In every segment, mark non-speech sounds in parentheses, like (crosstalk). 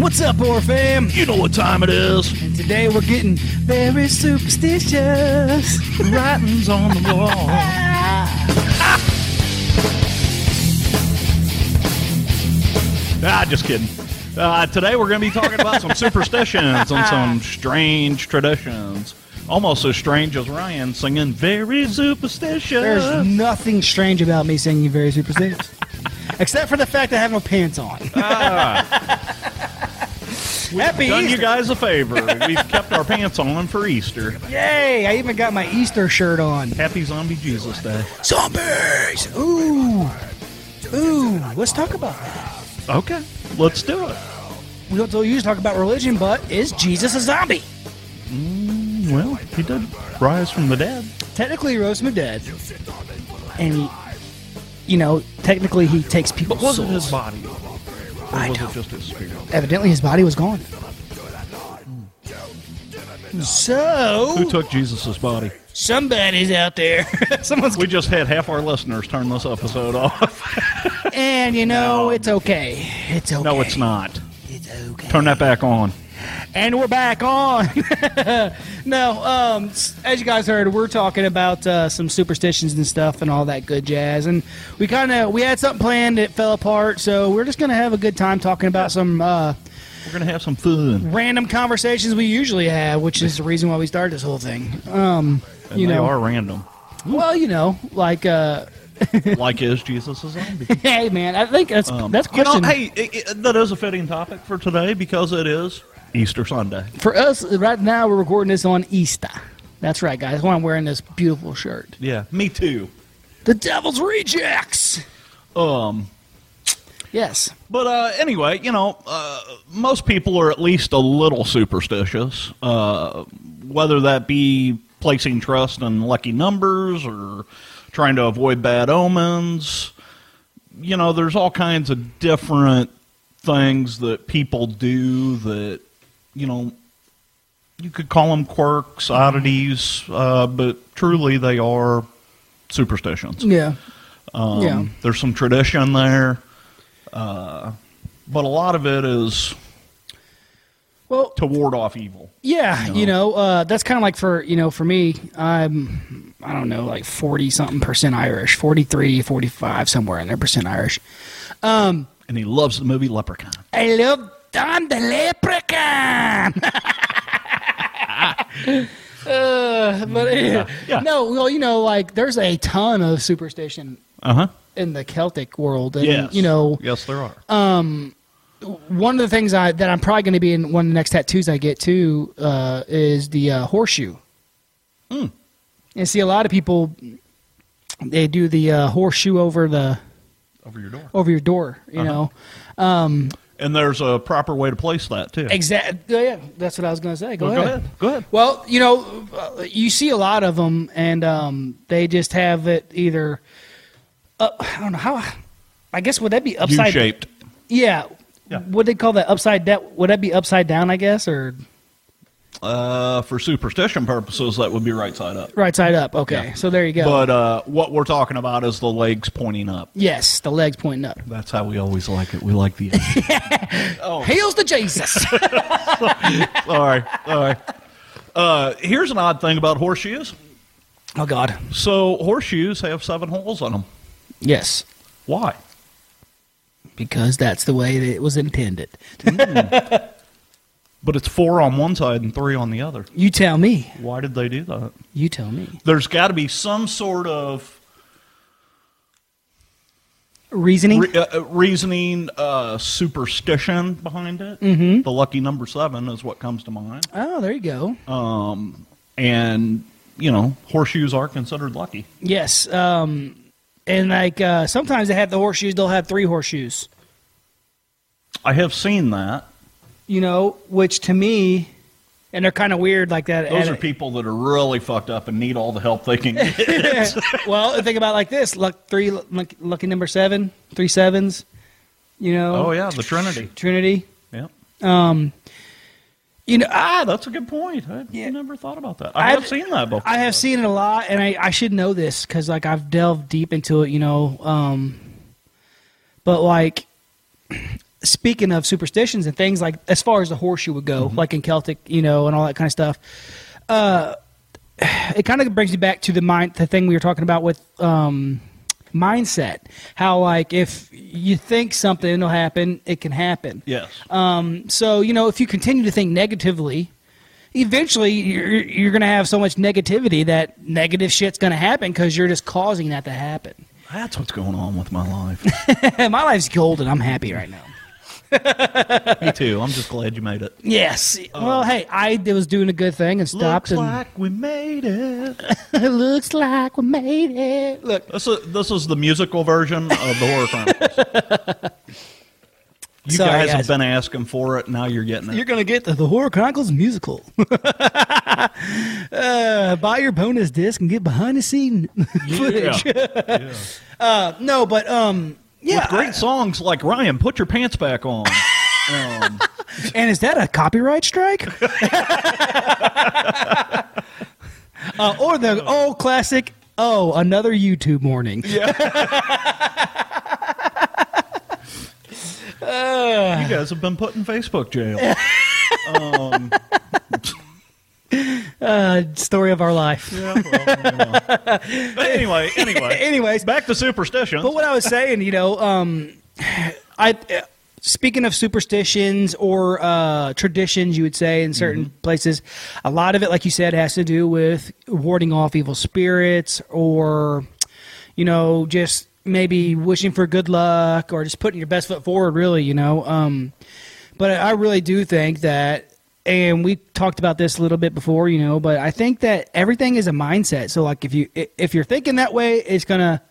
What's up, horror fam? You know what time it is. And today we're getting very superstitious. (laughs) Writings on the wall. ah, just kidding. Uh, today we're going to be talking about some (laughs) superstitions and some (laughs) strange traditions. Almost as strange as Ryan singing "Very Superstitious." There's nothing strange about me singing very superstitious. Except for the fact I have no pants on. Ah. (laughs) Happy Done you guys a favor. We've kept our pants on for Easter. Yay! I even got my Easter shirt on. Happy Zombie Jesus Day. Zombies! Ooh! Ooh! Let's talk about that. Okay, let's do it. We don't usually talk about religion, but is Jesus a zombie? Mm, well, he did rise from the dead. Technically, he rose from the dead. And he, you know, technically he takes people's But wasn't souls. his body? Or I was don't- it just his spirit? Evidently, his body was gone. Hmm. So Who took Jesus' body? somebody's out there. (laughs) Someone's We just had half our listeners turn this episode off. And you know, (laughs) No. it's okay. It's okay. no, it's not. It's okay. Turn that back on. And we're back on. (laughs) no, um, as you guys heard, we're talking about uh, some superstitions and stuff and all that good jazz. And we kind of we had something planned, it fell apart. So we're just gonna have a good time talking about some uh, We're gonna have some fun. random conversations we usually have, which is the reason why we started this whole thing. Um, And you they know, are random. well, you know, like, uh, (laughs) like is Jesus a zombie? hey, man, I think that's Um, that's you know, question hey, i i that is a fitting topic for today because it is Easter Sunday. for us right now. We're recording this on Easter. That's right, guys. That's why I'm wearing this beautiful shirt. Yeah, me too. The Devil's Rejects. Um, Yes. But uh, anyway, you know, uh, most people are at least a little superstitious, uh, whether that be placing trust in lucky numbers or trying to avoid bad omens. You know, there's all kinds of different things that people do that, you know, you could call them quirks, oddities, uh, but truly they are superstitions. Yeah. Um, Yeah. There's some tradition there, uh, but a lot of it is Well, to ward off evil. yeah, No. you know, uh, that's kind of like for, you know, for me, I'm, I don't know, like 40 something percent Irish, 43, 45, somewhere in there percent Irish. Um, And he loves the movie Leprechaun. I love Don the Leprechaun. (laughs) uh, but yeah. yeah. no, well, you know, like there's a ton of superstition Uh huh. in the Celtic world, and Yes. you know, Yes, there are. one of the things I that I'm probably going to be in one of the next tattoos I get too uh, is the uh, horseshoe. Hmm. And see, a lot of people they do the uh, horseshoe over the Over your door. over your door. You Uh-huh. know, And there's a proper way to place that too. exactly. Yeah, that's what I was going to say. Go, Well, ahead. go ahead. Go ahead. Well, you know, uh, you see a lot of them, and um, they just have it either. Uh, I don't know how. I guess would that be upside? U-shaped. Yeah. Yeah. Would they call that upside down? Would that be upside down? I guess or Uh, for superstition purposes, that would be right side up. right side up. Okay, Yeah. so there you go. But uh, what we're talking about is the legs pointing up. yes, the legs pointing up. That's how we always like it. We like the. (laughs) oh, heels to Jesus. (laughs) sorry, sorry. Uh, here's an odd thing about horseshoes. oh God. So horseshoes have seven holes on them. Yes, Why? because that's the way that it was intended. (laughs) But it's four on one side and three on the other. You tell me. Why did they do that? You tell me. There's got to be some sort of Reasoning. re- uh, uh, reasoning, uh, superstition behind it. Mm-hmm. The lucky number seven is what comes to mind. oh, there you go. Um, and you know, horseshoes are considered lucky. Yes. Um, and like uh, sometimes they have the horseshoes. They'll have three horseshoes. I have seen that. You know, which to me, and they're kind of weird like that. Those are people that are really fucked up and need all the help they can get. (laughs) well, think about it like this: luck three, luck, lucky number seven, three sevens. You know. oh yeah, the Trinity. Trinity. Yeah. Um, You know, I, Ah, that's a good point. I Yeah. never thought about that. I have seen that before. I have seen it a lot, and I, I should know this because like I've delved deep into it. You know, um, But like, speaking of superstitions and things like, as far as the horseshoe would go, like in Celtic, you know, and all that kind of stuff, uh, it kind of brings me back to the mind, the thing we were talking about with um, mindset. How like if you think something will happen, it can happen. Yes. Um, so you know, if you continue to think negatively, eventually you're you're going to have so much negativity that negative shit's going to happen because you're just causing that to happen. That's what's going on with my life. (laughs) My life's golden. I'm happy right now. (laughs) Me too. I'm just glad you made it. Yes. well, hey, I was doing a good thing and stopped. Looks and like we made it. it (laughs) looks like we made it. Look, This is, this is the musical version of the Horror Chronicles. (laughs) You Sorry, guys, guys. have been asking for it. Now you're getting it. you're gonna get the, the Horror Chronicles musical. uh, buy your bonus disc and get behind the scene footage. yeah. Uh, no, but um, yeah. With great songs like Ryan, put your pants back on. Um, (laughs) And is that a copyright strike? (laughs) uh, or the old classic, oh, another YouTube morning. (laughs) you guys have been put in Facebook jail. Um, Uh, story of our life. yeah, well. But anyway, anyway, (laughs) Anyways, back to superstitions. but what I was saying, you know, um, I uh, speaking of superstitions or uh, traditions, you would say in certain places, a lot of it, like you said, has to do with warding off evil spirits or, you know, just maybe wishing for good luck or just putting your best foot forward. Really, you know. Um, but I really do think that. And we talked about this a little bit before, you know, but I think that everything is a mindset. So, like, if you if you're thinking that way, it's gonna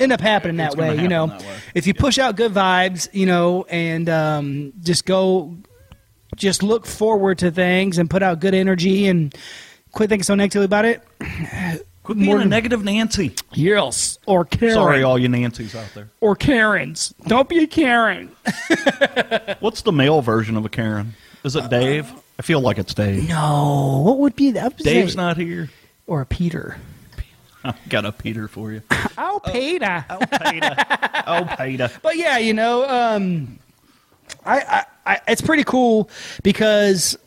end up happening that way, you know. way. If you push out good vibes, you know, and um, just go, just look forward to things and put out good energy and quit thinking so negatively about it. (sighs) Quit being more a negative Nancy. Yes, or Karen, Sorry, all you Nancys out there. or Karens. Don't be a Karen. (laughs) What's the male version of a Karen? Is it Dave? I feel like it's Dave. No, what would be that? Dave's not here. or a Peter. I've got a Peter for you. (laughs) Oh, Peter. Oh, Peter. Oh, Peter. (laughs) But yeah, you know, um, I, I, I, it's pretty cool because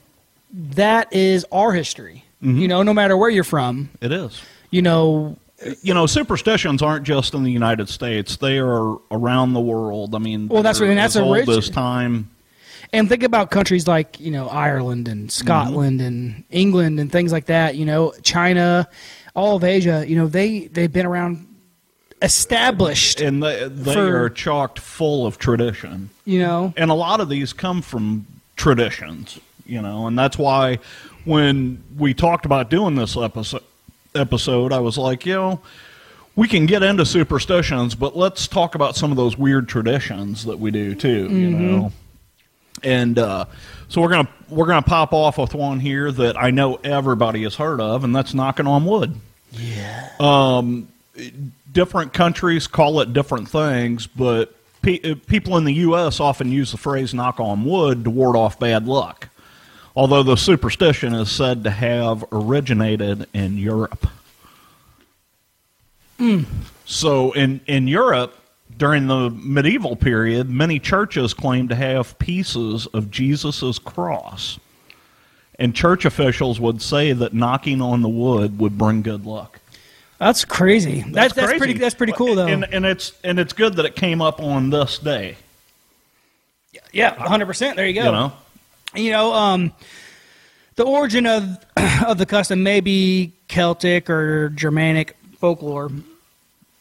that is our history. Mm-hmm. You know, no matter where you're from, It is. you know, You know, superstitions aren't just in the United States; they are around the world. I mean, Well, that's what- and that's as old origin- as time. And think about countries like you know Ireland and Scotland mm-hmm. and England and things like that. You know, China, all of Asia. You know, they they've been around, established. and they, they For- are chalked full of tradition. You know, And a lot of these come from traditions, you know, and that's why when we talked about doing this episode, episode I was like, you know, we can get into superstitions, but let's talk about some of those weird traditions that we do too, you mm-hmm. know. And uh, so we're gonna we're gonna pop off with one here that I know everybody has heard of, and that's knocking on wood. Um, different countries call it different things, but pe- uh, people in the U.S. often use the phrase knock on wood to ward off bad luck. Although the superstition is said to have originated in Europe. So in, in Europe, during the medieval period, many churches claimed to have pieces of Jesus' cross. And church officials would say that knocking on the wood would bring good luck. that's crazy. That's that's, crazy. pretty. That's pretty cool though. And, and it's and it's good that it came up on this day. yeah, hundred percent. There you go. You know, you know, um, the origin of (clears throat) of the custom may be Celtic or Germanic folklore,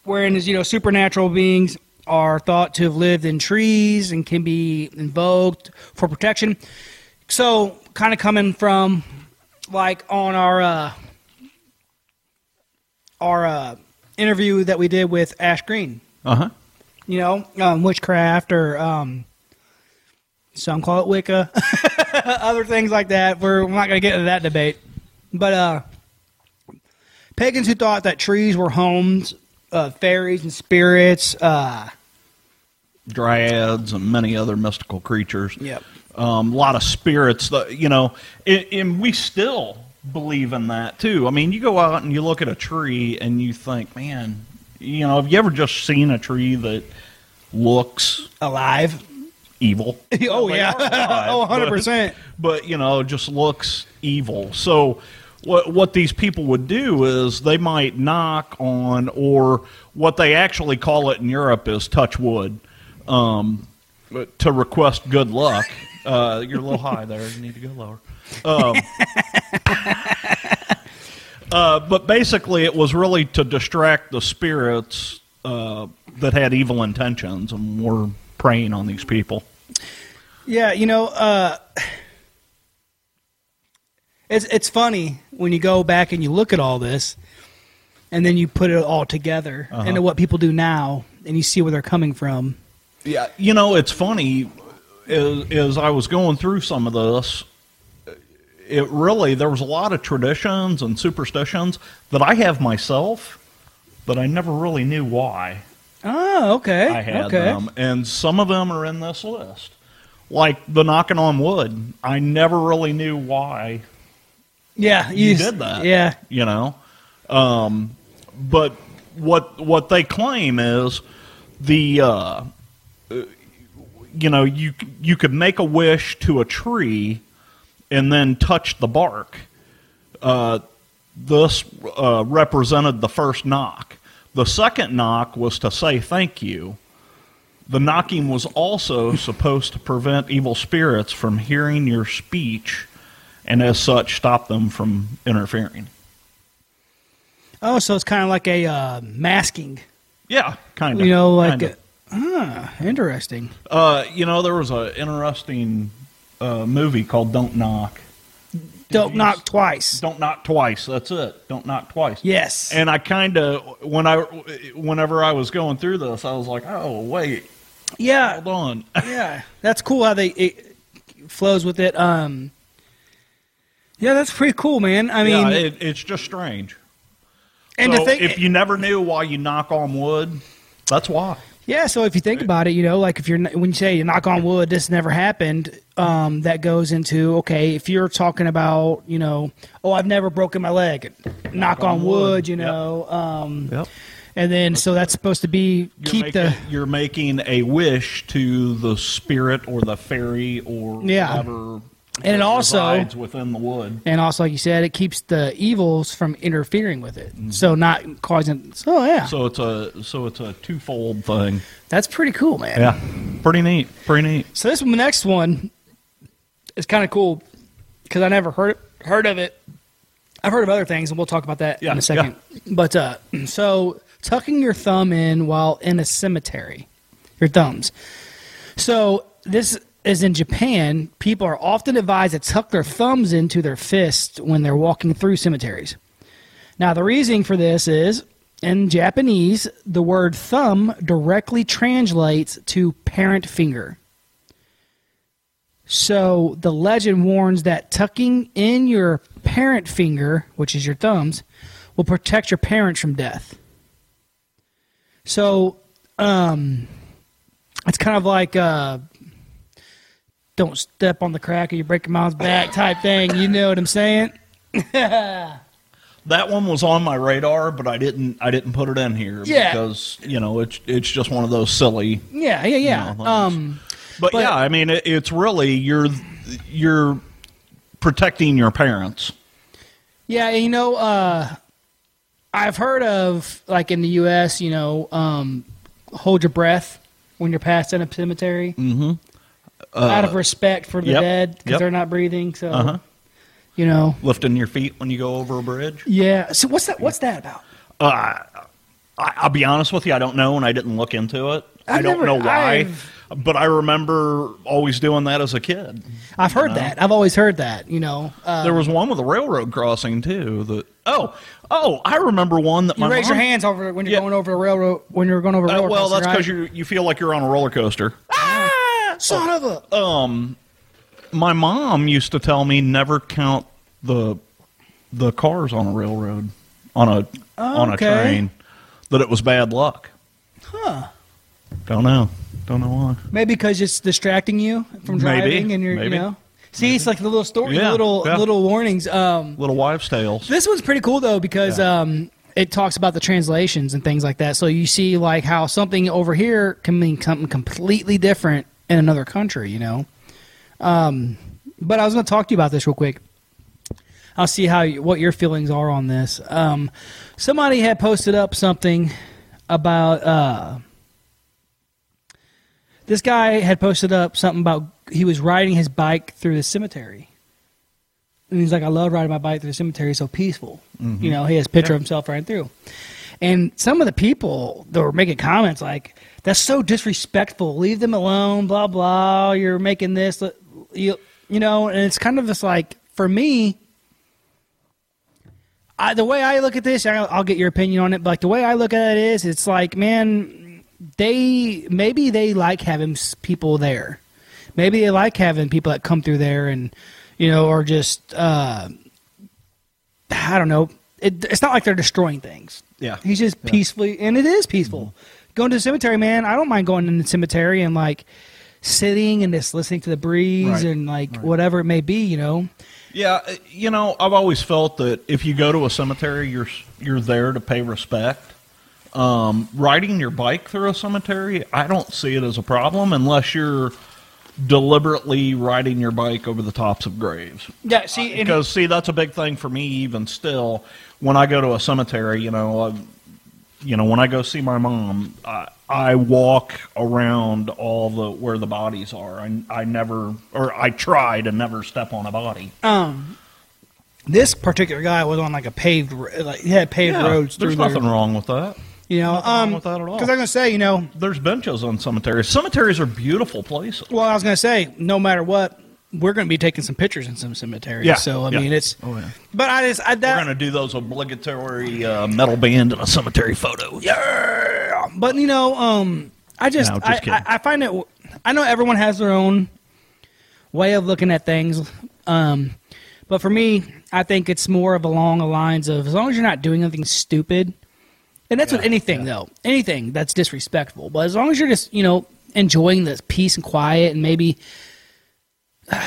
wherein is you know supernatural beings are thought to have lived in trees and can be invoked for protection. So, kind of coming from like on our uh, our uh, interview that we did with Ash Green, uh huh. you know, um, witchcraft or um, some call it Wicca, (laughs) other things like that. We're, we're not going to get into that debate, but uh, pagans who thought that trees were homes of fairies and spirits. Uh, Dryads and many other mystical creatures. Yep. Um, a lot of spirits. That you know, and, and we still believe in that too. I mean, you go out and you look at a tree and you think, man, you know, have you ever just seen a tree that looks Alive. evil. (laughs) Oh yeah. alive, oh, 100 (laughs) but- percent. but you know just looks evil so what what these people would do is they might knock on or what they actually call it in Europe is touch wood um, to request good luck. Uh, you're a little high there. You need to go lower. Um, (laughs) uh, but basically it was really to distract the spirits uh, that had evil intentions and were preying on these people. Yeah, you know, uh, it's it's funny when you go back and you look at all this, and then you put it all together Uh-huh. into what people do now, and you see where they're coming from. Yeah, you know, it's funny. As, as I was going through some of this, it really there was a lot of traditions and superstitions that I have myself, but I never really knew why Oh, okay. I had okay. them, and some of them are in this list, like the knocking on wood. I never really knew why Yeah, you s- did that. Yeah, you know. Um, but what what they claim is the uh, you know you you could make a wish to a tree and then touch the bark. Uh, this uh, represented the first knock. The second knock was to say thank you. The knocking was also supposed to prevent evil spirits from hearing your speech and as such stop them from interfering. Oh, so it's kind of like a uh, masking. Yeah, kind of. You know, like a, ah, interesting. uh, you know, there was an interesting uh, movie called Don't Knock. Don't knock twice. Don't knock twice. That's it. Don't knock twice. Yes. And I kind of when I whenever I was going through this, I was like, oh wait, yeah, hold on. (laughs) yeah. That's cool how they it flows with it. Um, yeah, that's pretty cool, man. I mean, yeah, it, it's just strange. and so to think, if you never knew why you knock on wood, that's why. Yeah, so if you think about it, you know, like if you're when you say you knock on wood, this never happened. Um, that goes into okay, if you're talking about, you know, oh, I've never broken my leg, knock, on, on wood, wood. you Yep. know, um, Yep. and then so that's supposed to be You're keep making, the you're making a wish to the spirit or the fairy or Yeah. whatever And it also- within the wood. and also like you said, it keeps the evils from interfering with it, Mm-hmm. so not causing. So yeah, So it's a so it's a twofold thing. that's pretty cool, man. Yeah, pretty neat. Pretty neat. So this next one is kind of cool because I never heard heard of it. I've heard of other things, and we'll talk about that Yeah, in a second. But uh, (clears throat) so tucking your thumb in while in a cemetery, your thumbs. So this is in Japan. People are often advised to tuck their thumbs into their fists when they're walking through cemeteries. Now, the reasoning for this is in Japanese, the word thumb directly translates to parent finger. So the legend warns that tucking in your parent finger, which is your thumbs, will protect your parents from death. So, um, it's kind of like uh, don't step on the crack or you break your mom's back type thing. You know what I'm saying? That one was on my radar, but I didn't I didn't put it in here Yeah. because you know it's it's just one of those silly. Yeah, yeah, yeah. No, thanks. um, But, But- yeah, I mean it, it's really you're you're protecting your parents. Yeah, you know, uh, I've heard of like in the U.S., you know, um, hold your breath when you're passing a cemetery, mm-hmm. Out of respect for the yep, dead because yep. they're not breathing. So, Uh-huh. you know, Lifting your feet when you go over a bridge. yeah. So what's that? What's that about? Uh, I, I'll be honest with you, I don't know, and I didn't look into it. I I've don't never- know why, I've- but I remember always doing that as a kid. I've heard that. I've always heard that. You know, uh, There was one with a railroad crossing too. That oh oh, I remember one that you raise mom, your hands over when you're Yeah. going over a railroad when you're going over a Uh, well, that's because because you you feel like you're on a roller coaster. Son of a. Um, my mom used to tell me never count the the cars on a railroad on a on a okay. train. That it was bad luck. Huh. Don't know. Don't know why. Maybe because it's distracting you from Maybe. driving, and you're Maybe. you know. See, it's like the little story, Yeah, little yeah. little warnings. Um, Little wives' tales. This one's pretty cool though because Yeah. um, it talks about the translations and things like that. So you see like how something over here can mean something completely different in another country, you know. Um, but I was going to talk to you about this real quick. I'll see how you, what your feelings are on this. Um, somebody had posted up something about uh, this guy had posted up something about he was riding his bike through the cemetery. And he's like, I love riding my bike through the cemetery. It's so peaceful. Mm-hmm. You know, he has a picture of himself riding through. And some of the people that were making comments like, that's so disrespectful. Leave them alone, blah, blah. You're making this. You, you know, and it's kind of just like, for me, I, the way I look at this, I'll, I'll get your opinion on it. But like the way I look at it is, it's like, man, they maybe they like having people there. Maybe they like having people that come through there and you know, or just uh, I don't know. It, it's not like they're destroying things. Yeah. he's just peacefully, and it is peaceful. Going to the cemetery, man. I don't mind going in the cemetery and like sitting and just listening to the breeze Right. and like whatever it may be. You know. Yeah, uh, you know, I've always felt that if you go to a cemetery, you're you're there to pay respect. Um, riding your bike through a cemetery, I don't see it as a problem unless you're deliberately riding your bike over the tops of graves. Yeah. See, Because see, that's a big thing for me. Even still, when I go to a cemetery, you know, I, you know, when I go see my mom, I, I walk around all the where the bodies are. I, I never, or I try to never step on a body. um, this particular guy was on like a paved, like he had paved Yeah, roads through There's there. nothing wrong with that. You know, nothing wrong um, with that at all. Because I'm gonna say, you know, There's benches on cemeteries. Cemeteries are beautiful places. well, I was gonna say, no matter what, we're gonna be taking some pictures in some cemeteries. Yeah, So I yeah. mean, it's. Oh yeah. But I just, I We're that, gonna do those obligatory uh, metal band and a cemetery photos. yeah. But you know, um, I just, No, just I. I, I find it. I know everyone has their own way of looking at things. Um, but for me, I think it's more of along the lines of as long as you're not doing anything stupid, and that's with Yeah, anything though, anything that's disrespectful. But as long as you're just you know enjoying the peace and quiet, and maybe (sighs)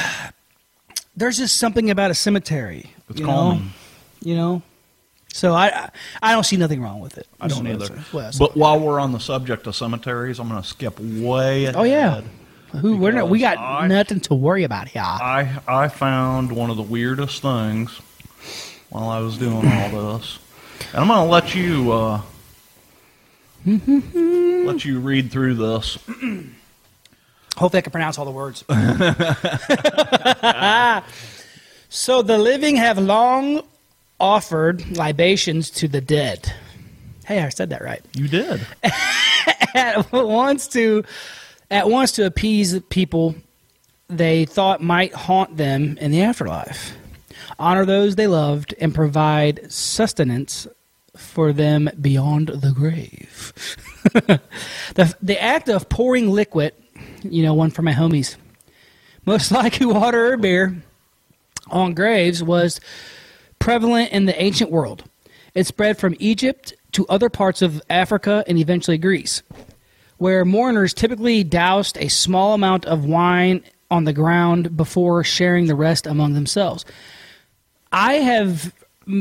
there's just something about a cemetery, It's you know, you know. So I, I don't see nothing wrong with it. I don't either. else. But while we're on the subject of cemeteries, I'm going to skip way ahead. oh yeah, who we're not, we got I- nothing to worry about here. I I found one of the weirdest things while I was doing all this, and I'm going to let you uh, (laughs) let you read through this. Hopefully, I can pronounce all the words. (laughs) so the living have long offered libations to the dead. Hey, I said that right. You did. (laughs) At once to, at once to appease people they thought might haunt them in the afterlife, honor those they loved, and provide sustenance for them beyond the grave. (laughs) the the act of pouring liquid, you know, one for my homies, most (laughs) likely water or beer, on graves was prevalent in the ancient world. It spread from Egypt to other parts of Africa and eventually Greece, where mourners typically doused a small amount of wine on the ground before sharing the rest among themselves. I have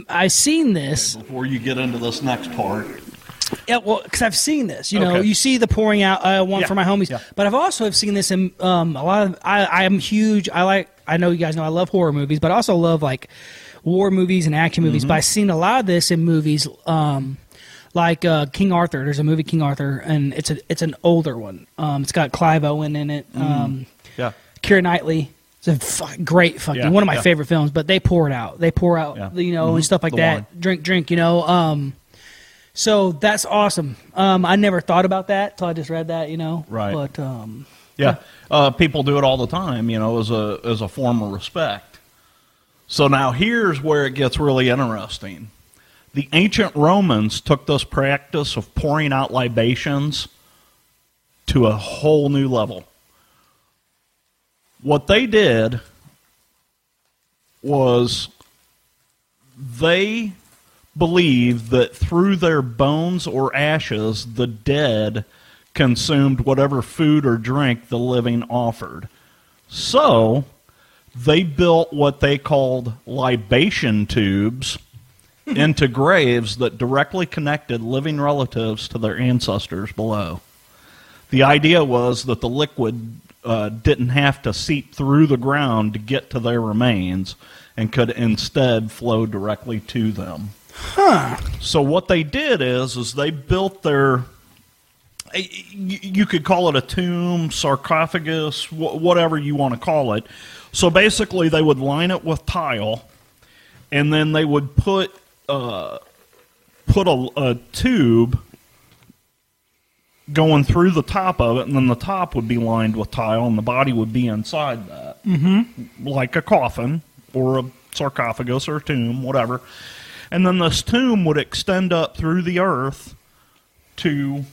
I've seen this. Before you get into this next part, Yeah, well, because I've seen this. You know, Okay. you see the pouring out uh, one Yeah, for my homies, yeah. but I've also have seen this in um, a lot of. I, I am huge. I like. I know you guys know I love horror movies, but I also love like war movies and action movies. Mm-hmm. But I've seen a lot of this in movies, um, like uh, King Arthur. There's a movie King Arthur, and it's a it's an older one. Um, it's got Clive Owen in it. Um, yeah, Keira Knightley. It's a great fucking Yeah, one of my yeah. favorite films. But they pour it out. They pour out, Yeah. you know, and Mhm. stuff like The that. wine. Drink, drink. You know. Um, so that's awesome. Um, I never thought about that till I just read that. You know. Right. But um, yeah. Uh, people do it all the time, you know, as a as a form of respect. So now here's where it gets really interesting. The ancient Romans took this practice of pouring out libations to a whole new level. What they did was they believed that through their bones or ashes, the dead consumed whatever food or drink the living offered. So they built what they called libation tubes (laughs) into graves that directly connected living relatives to their ancestors below. The idea was that the liquid uh, didn't have to seep through the ground to get to their remains and could instead flow directly to them. Huh. So what they did is is they built their you could call it a tomb, sarcophagus, whatever you want to call it. So basically, they would line it with tile, and then they would put uh, put a, a tube going through the top of it, and then the top would be lined with tile, and the body would be inside that, mm-hmm. like a coffin or a sarcophagus or a tomb, whatever. And then this tomb would extend up through the earth to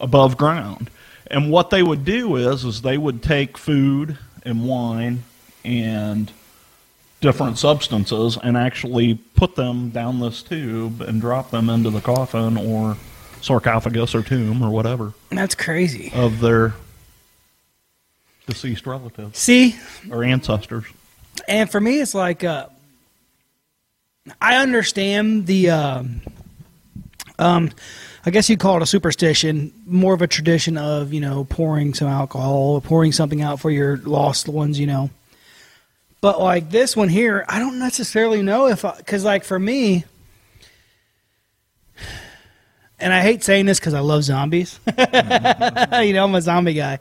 above ground. And what they would do is is they would take food and wine and different substances and actually put them down this tube and drop them into the coffin or sarcophagus or tomb or whatever That's crazy. of their deceased relatives See, or ancestors. and for me, it's like uh, I understand the. Um, um, I guess you'd call it a superstition, more of a tradition of you know pouring some alcohol, or pouring something out for your lost ones, you know. But like this one here, I don't necessarily know if because like for me, and I hate saying this because I love zombies. (laughs) you know, I'm a zombie guy.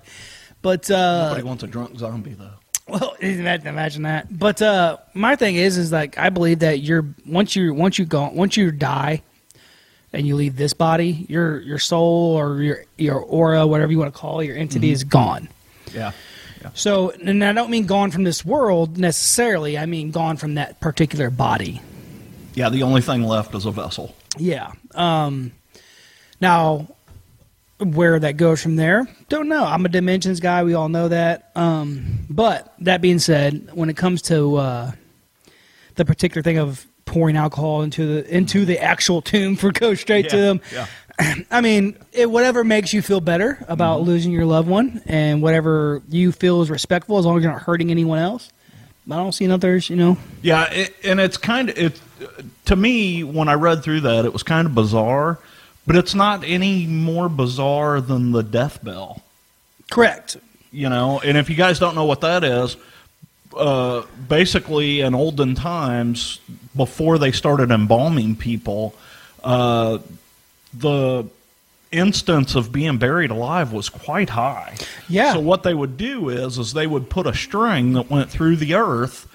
But uh, Nobody wants a drunk zombie though. Well, (laughs) imagine imagine that. But uh, my thing is, is like I believe that you're once you once you go once you die, and you leave this body, your your soul or your your aura, whatever you want to call it, your entity is gone. Yeah. So, and I don't mean gone from this world necessarily. I mean gone from that particular body. Yeah, the only thing left is a vessel. Yeah. Um, now, where that goes from there, don't know. I'm a dimensions guy. We all know that. Um, but that being said, when it comes to uh, the particular thing of pouring alcohol into the into the actual (laughs) tomb for go straight to them, yeah. (clears throat) I mean, it, whatever makes you feel better about Mm-hmm. losing your loved one, and whatever you feel is respectful, as long as you're not hurting anyone else. I don't see others, you know. Yeah, it, and it's kind of it to me when I read through that it was kind of bizarre, but it's not any more bizarre than the death bell, Correct. you know. And if you guys don't know what that is, uh, basically in olden times before they started embalming people, uh, the instance of being buried alive was quite high. Yeah. So what they would do is is they would put a string that went through the earth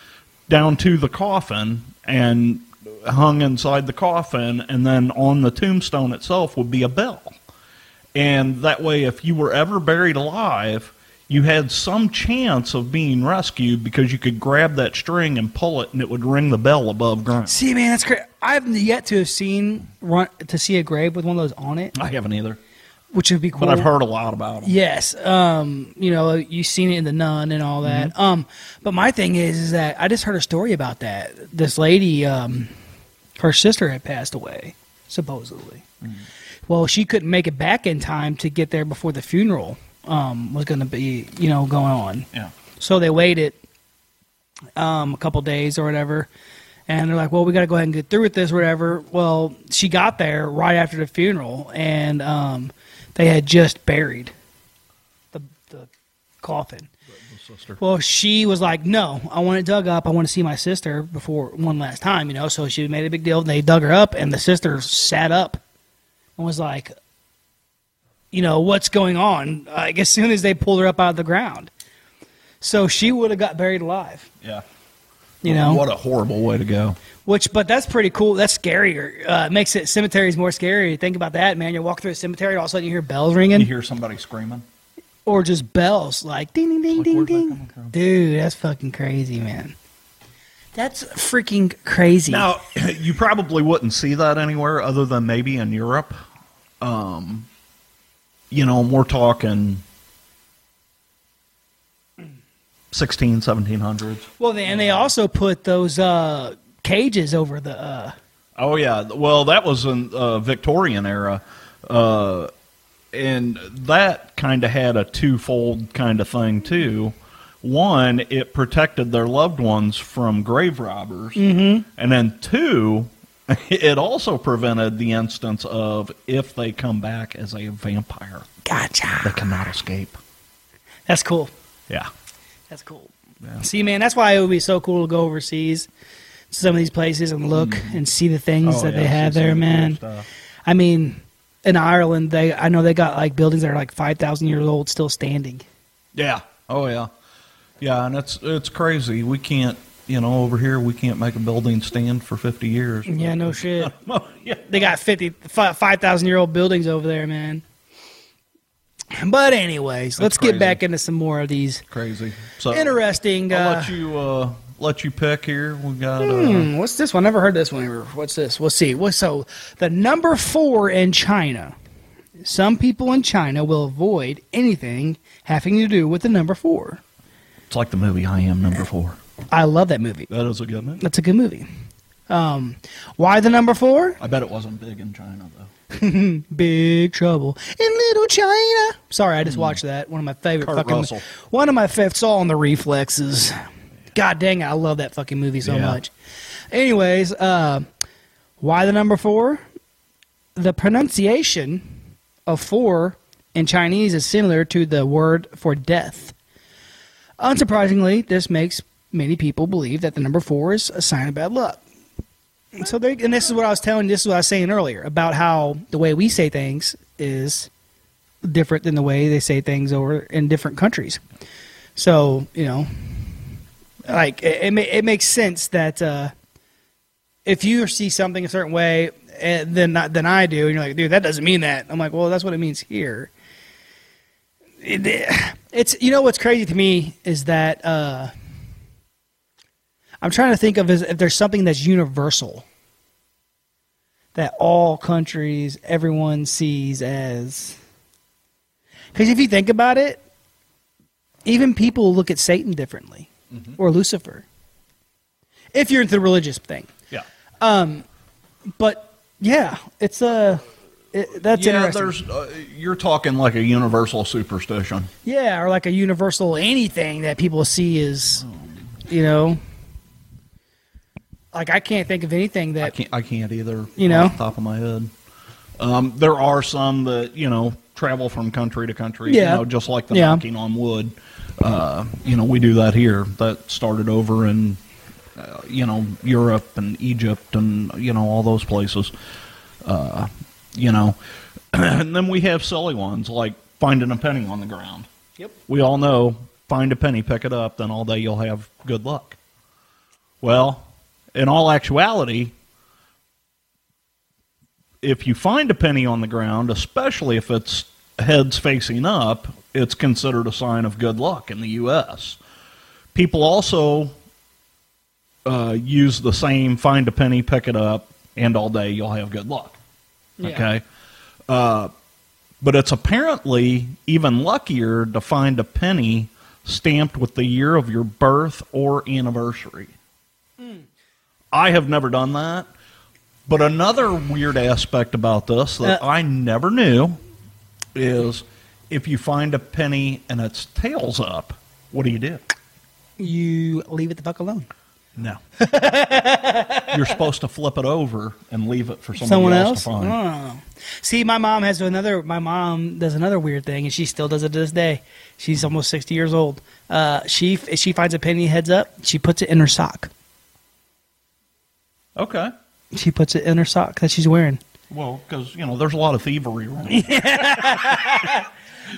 down to the coffin and hung inside the coffin and then on the tombstone itself would be a bell. And that way if you were ever buried alive, you had some chance of being rescued because you could grab that string and pull it and it would ring the bell above ground. See, man, that's great. I've yet to have seen run to see a grave with one of those on it, I haven't either, which would be cool. but I've heard a lot about them. Yes, um, you know, you've seen it in the Nun and all that. Mm-hmm. Um, but my thing is, is that I just heard a story about that. This lady, um, her sister had passed away, supposedly. Mm-hmm. Well, she couldn't make it back in time to get there before the funeral um, was going to be, you know, going on. Yeah. So they waited um, a couple days or whatever. And they're like, well, we got to go ahead and get through with this, or whatever. Well, she got there right after the funeral, and um, they had just buried the, the coffin. Sister. Well, she was like, no, I want it dug up. I want to see my sister before one last time, you know. So she made a big deal. They dug her up, and the sister sat up and was like, you know, what's going on? Like, as soon as they pulled her up out of the ground. So she would have got buried alive, Yeah. You know. What a horrible way to go. Which, but that's pretty cool. That's scarier. Uh, it makes it cemeteries more scary. Think about that, man. You walk through a cemetery, all of a sudden you hear bells ringing, You hear somebody screaming. or just bells like ding, ding, ding, Like, ding, where's that ding. Dude, that's fucking crazy, man. That's freaking crazy. Now, (laughs) you probably wouldn't see that anywhere other than maybe in Europe. Um, you know, we're talking 16, 1700s. well, they, and they also put those uh, cages over the. Uh, Oh yeah, well that was in uh, Victorian era, uh, and that kind of had a twofold kind of thing too, one, it protected their loved ones from grave robbers, mm-hmm. and then two, (laughs) it also prevented the instance of if they come back as a vampire, Gotcha. they cannot escape. That's cool. Yeah. That's cool. Yeah. See, man, that's why it would be so cool to go overseas to some of these places and look mm. and see the things Oh, that yeah, they have there, man. I mean, in Ireland, they I know they got like buildings that are like five thousand years old still standing. Yeah. Oh yeah. Yeah, and it's it's crazy. We can't, you know, over here we can't make a building stand for 50 years. Yeah, no (laughs) shit. (laughs) yeah. They got 50, 5,000 year old buildings over there, man. (clears throat) But anyways, let's get back into some more of these Crazy. So interesting. I'll Uh, let you uh let you pick here. We got uh hmm, what's this one? Never heard this one. ever. What's this? We'll see. What so the number four in China. Some people in China will avoid anything having to do with the number four. it's like the movie I Am Number 4. I love that movie. That is a good movie. That's a good movie. Um, why the number four? I bet it wasn't big in China though. (laughs) Big Trouble in Little China. Sorry, I just watched that. One of my favorite Kurt fucking. Russell. One of my favorite. Saw on the reflexes. God dang it, I love that fucking movie so Yeah. much. Anyways, uh, why the number four? The pronunciation of four in Chinese is similar to the word for death. Unsurprisingly, this makes many people believe that the number four is a sign of bad luck. So, they, and this is what I was telling. This is what I was saying earlier about how the way we say things is different than the way they say things over in different countries. So you know, like it, it, it makes sense that uh, if you see something a certain way eh, than than I do, and you're like, dude, that doesn't mean that. I'm like, well, that's what it means here. It, it's you know what's crazy to me is that uh, I'm trying to think of is if there's something that's universal that all countries, everyone sees as. Because if you think about it, even people look at Satan differently or Lucifer. If you're into the religious thing, Yeah. Um, but yeah, it's a. It, that's yeah, interesting. there's uh, you're talking like a universal superstition. Yeah, or like a universal anything that people see is, you know, like I can't think of anything that I that can't I can't either You know? off the top of my head. Um, there are some that, you know, travel from country to country, Yeah. you know, just like the Yeah. knocking on wood. Uh, you know, we do that here. That started over in uh, you know, Europe and Egypt and you know, all those places. Uh, you know, (clears throat) and then we have silly ones like finding a penny on the ground. Yep. We all know find a penny, pick it up, then all day you'll have good luck. Well, in all actuality, if you find a penny on the ground, especially if it's heads facing up, it's considered a sign of good luck in the U.S. People also uh, use the same find a penny, pick it up, and all day you'll have good luck. Yeah. Okay. Uh, but it's apparently even luckier to find a penny stamped with the year of your birth or anniversary. I have never done that. But another weird aspect about this that Uh, I never knew is if you find a penny and its tail's up, what do you do? you leave it the fuck alone. No. (laughs) You're supposed to flip it over and leave it for Someone else, to find. Oh. See, my mom has another. My mom does another weird thing, and she still does it to this day. She's almost sixty years old. Uh, she she finds a penny heads up, she puts it in her sock. Okay. She puts it in her sock that she's wearing. Well, because, you know, there's a lot of thievery around. (laughs)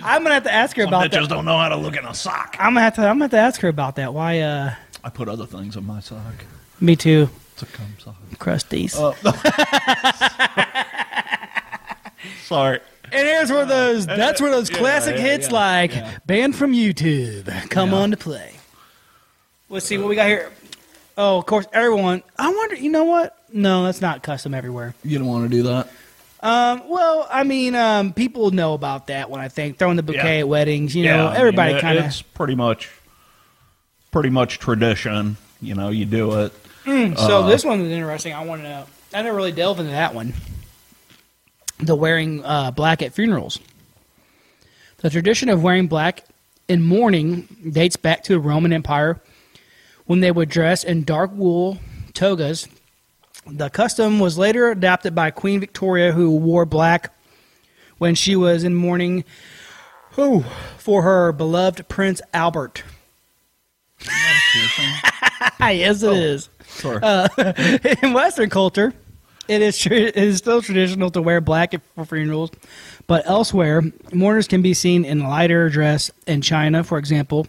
I'm gonna have to ask her Some about bitches that. don't know how to look in a sock. I'm gonna have to. I'm gonna have to ask her about that. Why? Uh, I put other things in my sock. me too. It's a cum sock. Crusties. (laughs) Sorry. And here's where those that's where those Yeah, classic yeah, hits yeah, like yeah. banned from YouTube come Yeah. on to play. Let's see what we got here. Oh, of course, everyone. I wonder. You know what? No, that's not custom everywhere. You don't want to do that? Um, well, I mean, um, people know about that when I think throwing the bouquet Yeah. at weddings. You know, I mean, everybody kind of. It's pretty much, pretty much tradition. You know, you do it. So uh, this one is interesting. I want to know. I never really delved into that one. The wearing uh, black at funerals. The tradition of wearing black in mourning dates back to the Roman Empire when they would dress in dark wool togas. The custom was later adopted by Queen Victoria, who wore black when she was in mourning whew, for her beloved Prince Albert. (laughs) yes, it oh, is. Sorry. Uh, (laughs) in Western culture, it is tr- it is still traditional to wear black for funerals, but elsewhere, mourners can be seen in lighter dress. In China, for example,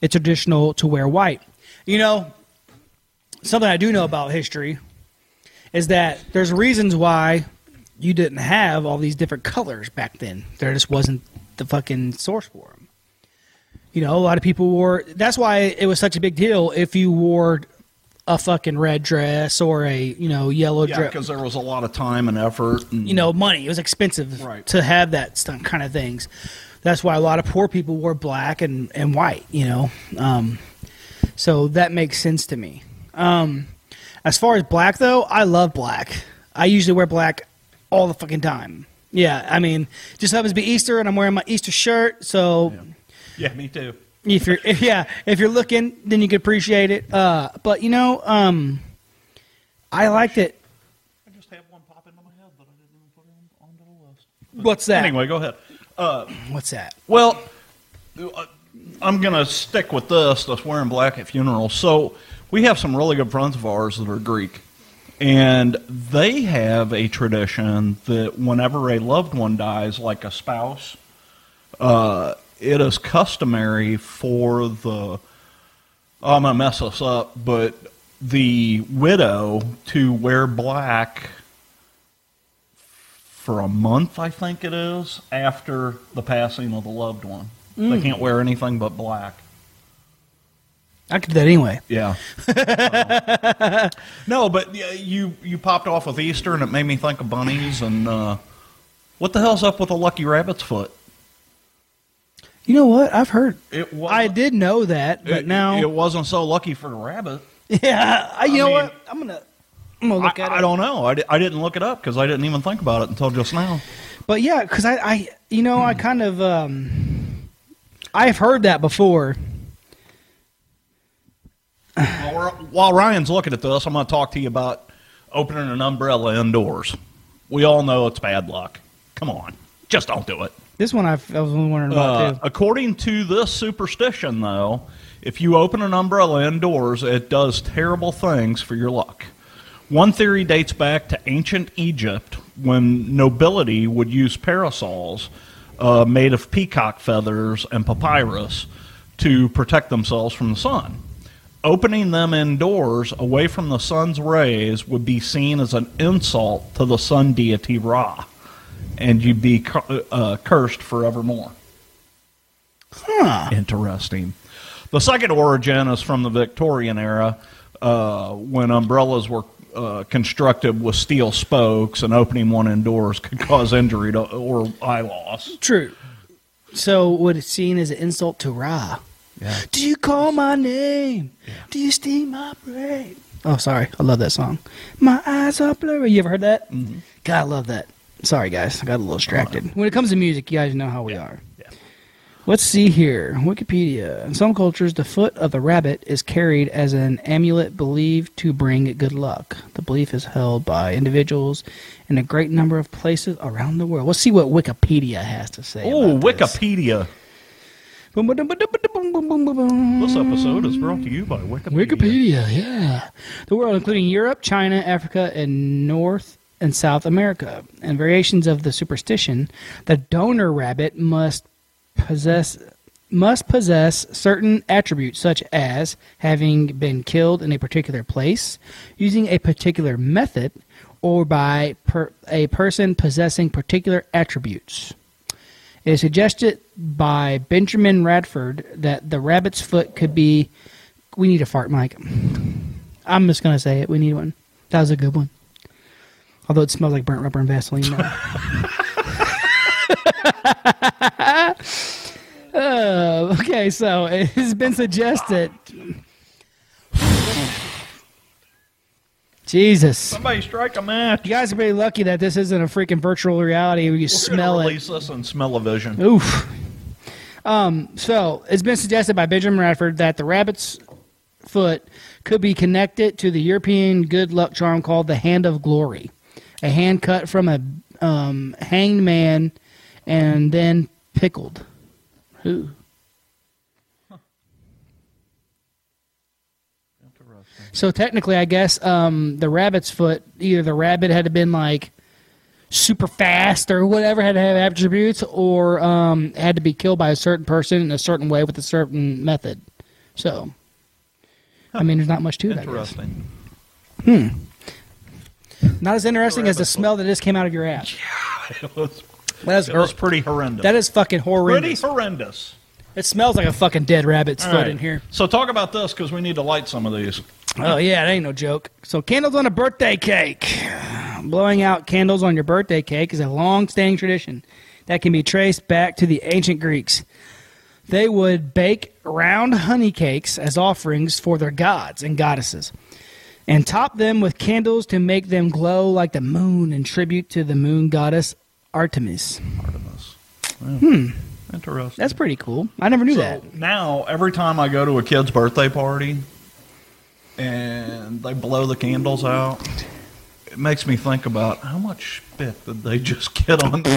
it's traditional to wear white. You know, something I do know about history is that there's reasons why you didn't have all these different colors back then. There just wasn't the fucking source for them. You know, a lot of people wore. That's why it was such a big deal if you wore a fucking red dress or a you know yellow yeah, dress. because there was a lot of time and effort. And, You know, money. It was expensive Right. to have that stuff, kind of things. That's why a lot of poor people wore black and, and white. You know, um, so that makes sense to me. Um, as far as black though, I love black. I usually wear black all the fucking time. Yeah, I mean, just happens to be Easter, and I'm wearing my Easter shirt, so yeah, me too. if you're if, (laughs) yeah if you're looking then you can appreciate it uh but you know um i liked it I just had one pop into my head that I didn't even put it on, onto the list. what's that Anyway, go ahead. Uh, what's that Well, uh, I'm going to stick with this, this wearing black at funerals. So we have some really good friends of ours that are Greek. And they have a tradition that whenever a loved one dies, like a spouse, uh, it is customary for the. Oh, I'm going to mess this up, but the widow to wear black for a month, I think it is, after the passing of the loved one. They can't wear anything but black. i could do that anyway Yeah. (laughs) no, but yeah, you you popped off with Easter, and it made me think of bunnies. And uh, what the hell's up with a lucky rabbit's foot? you know what i've heard It was. i did know that but it, now it wasn't so lucky for the rabbit. (laughs) yeah I, you I know mean- what i'm gonna i'm gonna look I, at it I don't know. I, di- I didn't look it up because I didn't even think about it until just now. but yeah because I, I you know i kind of um i've heard that before While, while Ryan's looking at this, I'm going to talk to you about opening an umbrella indoors. We all know it's bad luck. Come on, just don't do it. this one I've, i was wondering about Uh, too according to this superstition, though, if you open an umbrella indoors, it does terrible things for your luck. One theory dates back to ancient Egypt when nobility would use parasols uh, made of peacock feathers and papyrus to protect themselves from the sun. Opening them indoors away from the sun's rays would be seen as an insult to the sun deity Ra, and you'd be uh, cursed forevermore. Interesting. The second origin is from the Victorian era, uh, when umbrellas were uh, constructed with steel spokes, and opening one indoors could cause injury to, or eye loss. True. So, what it's seen as an insult to Ra. Yeah. Do you call my name? Do you steam my brain? Oh, sorry. I love that song. My eyes are blurry. You ever heard that? Mm-hmm. God, I love that. Sorry, guys. I got a little distracted. When it comes to music, you guys know how we are. Let's see here. Wikipedia. In some cultures, the foot of the rabbit is carried as an amulet believed to bring good luck. The belief is held by individuals in a great number of places around the world. Let's see what Wikipedia has to say. Oh, this. Wikipedia. This episode is brought to you by Wikipedia. Wikipedia, yeah. The world, including Europe, China, Africa, and North and South America. And variations of the superstition, the donor rabbit must possess must possess certain attributes such as having been killed in a particular place, using a particular method, or by per, a person possessing particular attributes. It is suggested by Benjamin Radford that the rabbit's foot could be. We need a fart mic. I'm just going to say it. We need one. That was a good one. Although it smells like burnt rubber and Vaseline. (laughs) Uh, (laughs) okay, so it has been suggested. Jesus. Somebody strike a match. You guys are pretty lucky that this isn't a freaking virtual reality where you We're gonna smell it. Release this on Smell-O-Vision. Oof. So it's been suggested by Benjamin Radford that the rabbit's foot could be connected to the European good luck charm called the Hand of Glory, a hand cut from a um, hanged man and then pickled. Who? So technically, I guess um, the rabbit's foot, either the rabbit had to been like super fast or whatever, had to have attributes, or um, had to be killed by a certain person in a certain way with a certain method. So, I mean, there's not much to that. Interesting. Not as interesting as the smell that just came out of your ass. (laughs) Yeah, It was, That is, it was pretty horrendous. that is fucking horrendous. pretty horrendous. It smells like a fucking dead rabbit's All foot right. in here. So talk about this because we need to light some of these. Oh yeah, it ain't no joke. So candles on a birthday cake. Blowing out candles on your birthday cake is a long-standing tradition that can be traced back to the ancient Greeks. They would bake round honey cakes as offerings for their gods and goddesses, and top them with candles to make them glow like the moon in tribute to the moon goddess Artemis. Artemis. Hmm. Interesting. That's pretty cool. I never knew so that. now every time I go to a kid's birthday party and they blow the candles out, it makes me think about how much spit did they just get on. (laughs)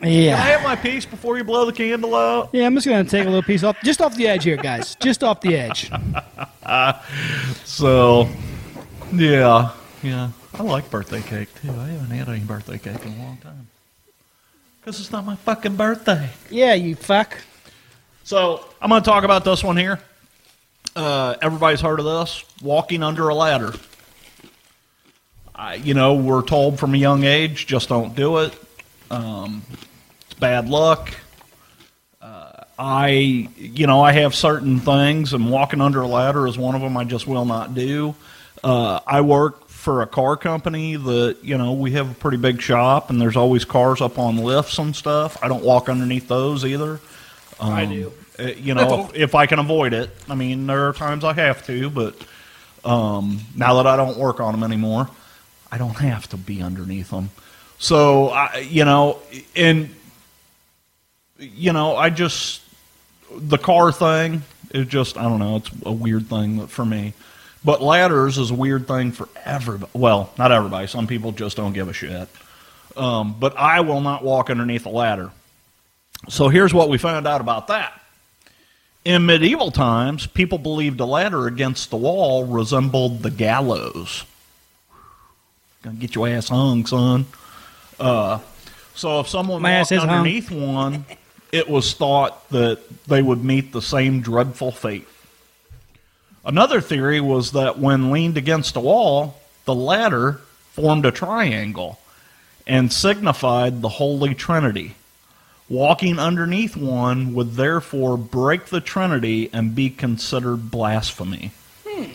Yeah. Can I have my piece before you blow the candle out? Yeah, I'm just gonna take a little piece off, just off the edge here, guys. Just off the edge. (laughs) So, yeah, yeah. I like birthday cake too. I haven't had any birthday cake in a long time. Because it's not my fucking birthday. Yeah, you fuck. So, I'm going to talk about this one here. Uh, everybody's heard of this walking under a ladder. I, you know, we're told from a young age just don't do it. Um, it's bad luck. Uh, I, you know, I have certain things, and walking under a ladder is one of them I just will not do. Uh, I work for a car company that, you know, we have a pretty big shop, and there's always cars up on lifts and stuff. I don't walk underneath those either. I do. Uh, you know, if, if I can avoid it. I mean, there are times I have to, but um, now that I don't work on them anymore, I don't have to be underneath them. So, I, you know, and you know, I just the car thing is just I don't know. It's a weird thing for me. But ladders is a weird thing for everybody. Well, not everybody. Some people just don't give a shit. Um, but I will not walk underneath a ladder. So here's what we found out about that. In medieval times, people believed a ladder against the wall resembled the gallows. Gonna get your ass hung, son. Uh, so if someone My walked is hung. underneath one, it was thought that they would meet the same dreadful fate. Another theory was that when leaned against a wall, the ladder formed a triangle and signified the Holy Trinity. Walking underneath one would therefore break the Trinity and be considered blasphemy. Hmm.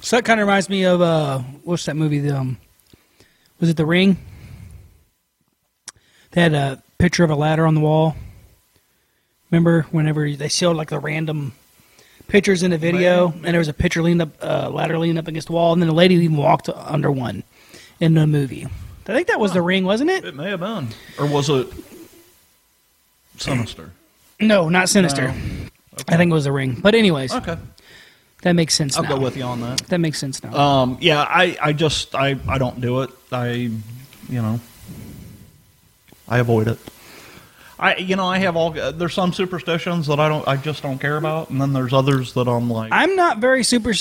So that kind of reminds me of uh, what's that movie? The, um, was it The Ring? They had a picture of a ladder on the wall. Remember whenever they showed like the random pictures in the video, and there was a picture leaning up, uh, ladder leaning up against the wall, and then a lady even walked under one in the movie. I think that was The Ring, wasn't it? It may have been. Or was it Sinister? No, not Sinister. No. I think it was The Ring. But anyways, Okay. that makes sense I'll now. go with you on that. That makes sense now. Um, yeah, I, I just I, I don't do it. I you know I avoid it. I you know I have all there's some superstitions that I don't I just don't care about, and then there's others that I'm like I'm not very super.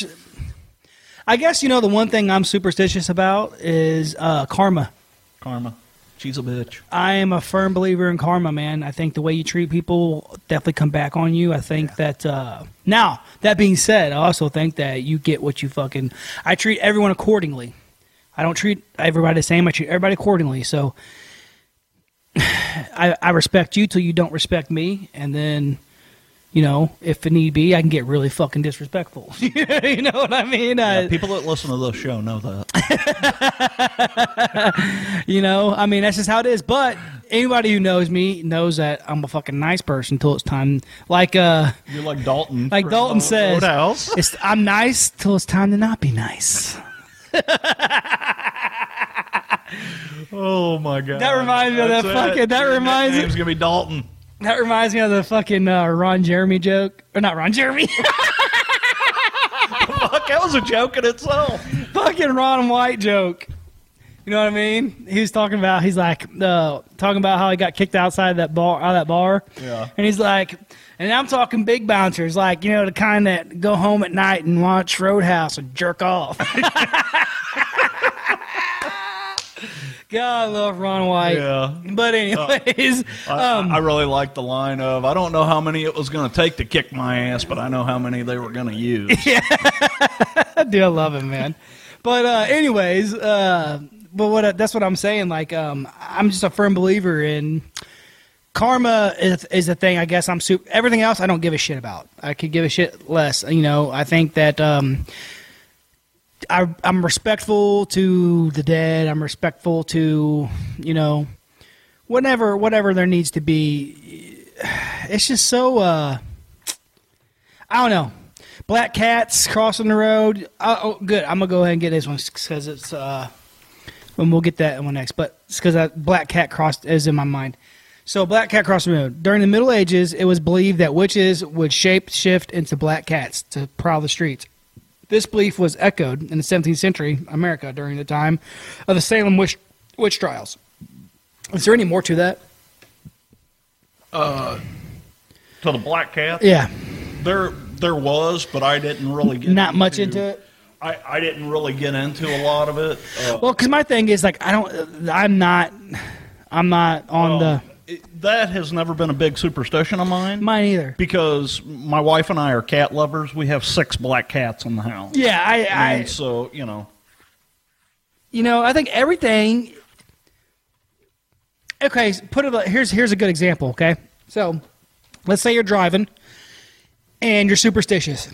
I guess you know the one thing I'm superstitious about is uh, karma. karma. She's a bitch. I am a firm believer in karma, man. I think the way you treat people definitely come back on you. I think that uh, now that being said, I also think that you get what you fucking. I treat everyone accordingly. I don't treat everybody the same. I treat everybody accordingly. So (sighs) I, I respect you till you don't respect me, and then you know if it need be, I can get really fucking disrespectful. (laughs) you know what I mean? Yeah, I, people that listen to this show know that. (laughs) You know, I mean, that's just how it is. But anybody who knows me knows that I'm a fucking nice person till it's time. Like, uh, You're like Dalton. like Dalton Old says, Roadhouse. it's I'm nice till it's time to not be nice. (laughs) Oh my god! That reminds me of that fucking- that reminds- nickname's gonna be Dalton. That reminds me of the fucking uh, Ron Jeremy joke, or not Ron Jeremy, (laughs) Fuck, that was a joke in itself. fucking Ron White joke. You know what I mean? He was talking about he's like uh, talking about how he got kicked outside that bar out of that bar. Yeah. And he's like, and I'm talking big bouncers, like you know the kind that go home at night and watch Roadhouse and jerk off. (laughs) (laughs) God, I love Ron White. Yeah. But anyways, I, um, I really like the line of I don't know how many it was going to take to kick my ass, but I know how many they were going to use. (laughs) I do. I love him, man. But uh, anyways, uh, but what that's what I'm saying. Like, um, I'm just a firm believer in karma is, is a thing. I guess I'm super. Everything else, I don't give a shit about. I could give a shit less. You know, I think that um, I, I'm respectful to the dead. I'm respectful to you know, whatever whatever there needs to be. It's just so. Uh, I don't know. Black cats crossing the road. Uh, oh, good. I'm gonna go ahead and get this one because it's. Uh, and we'll get that one next. But it's because black cat crossed is in my mind. So black cat crossing the road. During the Middle Ages, it was believed that witches would shape shift into black cats to prowl the streets. This belief was echoed in the 17th century America during the time of the Salem witch, witch trials. Is there any more to that? Uh, To the black cat, Yeah, there there was, but I didn't really get not much into it. I, I didn't really get into a lot of it. Uh, Well, because my thing is like I don't, I'm not, I'm not on the it- that has never been a big superstition of mine. mine either. because my wife and I are cat lovers. We have six black cats in the house. Yeah, I, I, so, you know, you know, I think everything. Okay, put it. Here's here's a good example. Okay, so let's say you're driving and you're superstitious.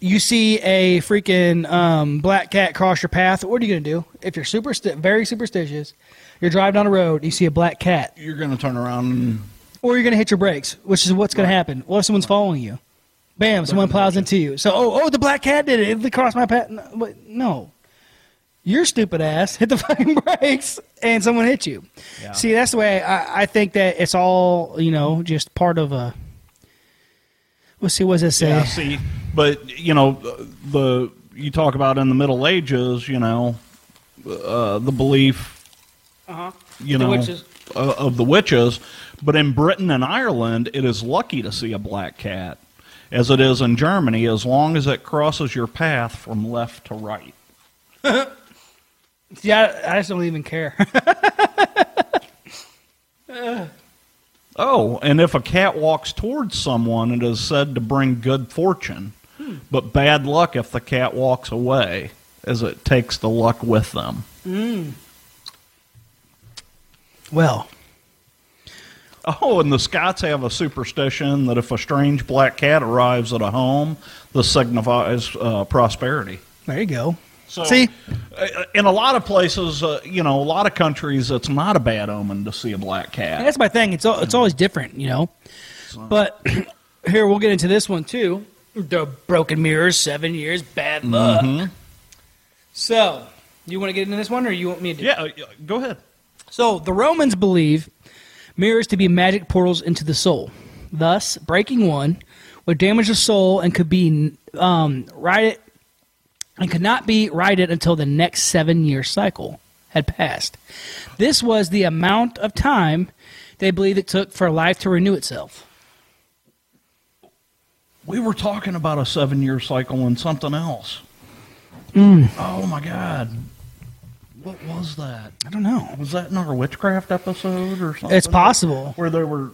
You see a freaking um, black cat cross your path. What are you gonna do if you're super very superstitious? You're driving down the road. You see a black cat, you're going to turn around and or you're gonna hit your brakes, which is what's gonna happen. What if someone's following you? Bam! Someone plows into you. So, oh, oh, the black cat did it. It crossed my path. No, but no, your stupid ass hit the (laughs) fucking brakes, and someone hit you. Yeah. See, that's the way I, I think that it's all you know, just part of a. Let's see, what does it say? Yeah, see, but you know, the you talk about in the Middle Ages, you know, uh, the belief, Uh-huh. you The know, witches. Uh, of the witches. But in Britain and Ireland, it is lucky to see a black cat, as it is in Germany, as long as it crosses your path from left to right. (laughs) Yeah, I just don't even care. (laughs) Oh, and if a cat walks towards someone, it is said to bring good fortune, but bad luck if the cat walks away, as it takes the luck with them. Well, Oh, and the Scots have a superstition that if a strange black cat arrives at a home, this signifies uh, prosperity. there you go. So, See, uh, in a lot of places, uh, you know, a lot of countries, it's not a bad omen to see a black cat. And that's my thing. It's it's always different, you know. But (clears throat) here we'll get into this one too. The broken mirrors, seven years, bad luck. So, you want to get into this one, or you want me to? yeah, uh, go ahead. So the Romans believe mirrors to be magic portals into the soul. Thus, breaking one would damage the soul and could be um, righted and could not be righted until the next seven year cycle had passed. This was the amount of time they believed it took for life to renew itself. We were talking about a seven year cycle and something else. Mm. Oh my God. What was that? I don't know. Was that in our witchcraft episode or something? It's possible. Where there were.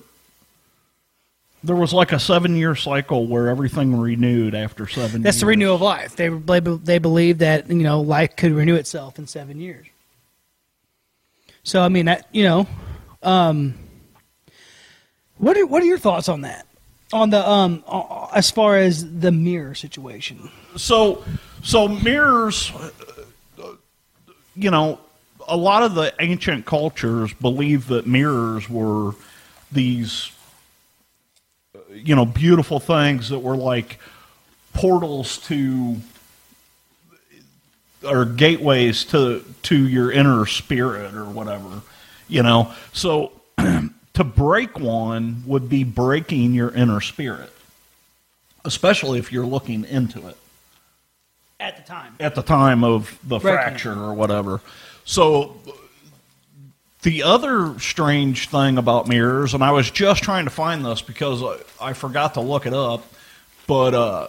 There was like a seven year cycle where everything renewed after seven That's years. the renewal of life. They they they believe that you know life could renew itself in seven years. So I mean that you know, um, what are what are your thoughts on that? On the um, as far as the mirror situation. So, so mirrors, you know, a lot of the ancient cultures believed that mirrors were these, uh, you know, beautiful things that were like portals to or gateways to to your inner spirit or whatever, you know. So (clears throat) to break one would be breaking your inner spirit, especially if you're looking into it At the time. at the time of the Breaking it. fracture or whatever. So the other strange thing about mirrors, and I was just trying to find this because I, I forgot to look it up, but uh,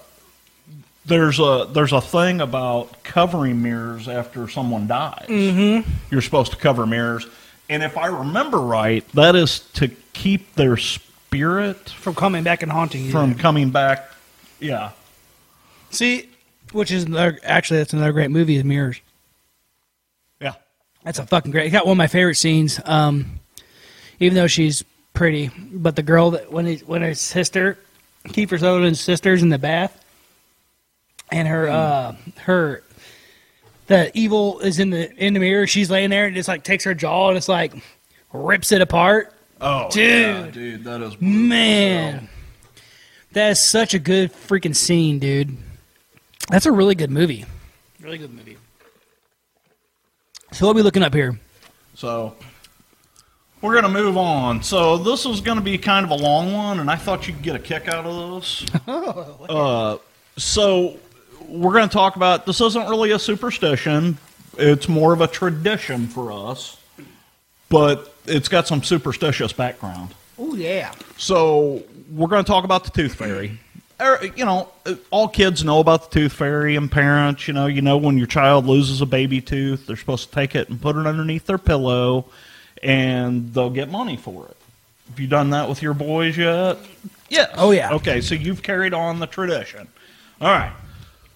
there's a there's a thing about covering mirrors after someone dies. Mm-hmm. You're supposed to cover mirrors, and if I remember right, that is to keep their spirit From coming back and haunting you. from coming back. Yeah. See, which is another, actually that's another great movie is Mirrors. Yeah. That's a fucking great. It got one of my favorite scenes. Um, even though she's pretty, but the girl that when he, when his sister, Kiefer Sutherland's sister's in the bath, and her uh her the evil is in the in the mirror. She's laying there and just like takes her jaw and it's like rips it apart. Oh, Dude. yeah, dude, that is Man, that is such a good freaking scene, dude. That's a really good movie. Really good movie. So what are we looking up here? So we're going to move on. So this was going to be kind of a long one, and I thought you'd get a kick out of this. (laughs) uh, so we're going to talk about this. Isn't really a superstition; it's more of a tradition for us, but it's got some superstitious background. Oh yeah. So we're going to talk about the tooth fairy. Er, You know, all kids know about the tooth fairy, and parents, you know, you know when your child loses a baby tooth, they're supposed to take it and put it underneath their pillow, and they'll get money for it. Have you done that with your boys yet? Yes. Oh, yeah. Okay, so you've carried on the tradition. All right.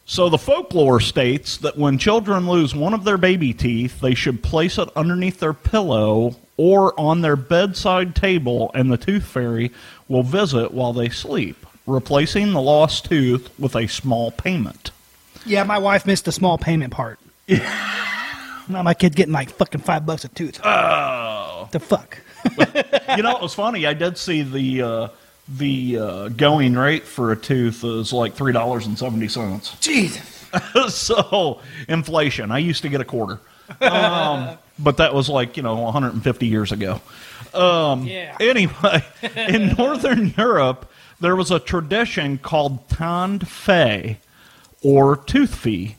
So the folklore states that when children lose one of their baby teeth, they should place it underneath their pillow or on their bedside table, and the tooth fairy will visit while they sleep, replacing the lost tooth with a small payment. Yeah, my wife missed the small payment part. (laughs) now my kid getting like fucking five bucks a tooth. Oh. the fuck? you know, it was funny. I did see the uh, the uh, going rate for a tooth is like three dollars and seventy cents. Jesus. (laughs) so inflation. I used to get a quarter, um, (laughs) but that was like you know 150 years ago. Um, Yeah. Anyway, in Northern Europe, there was a tradition called tand or tooth fee,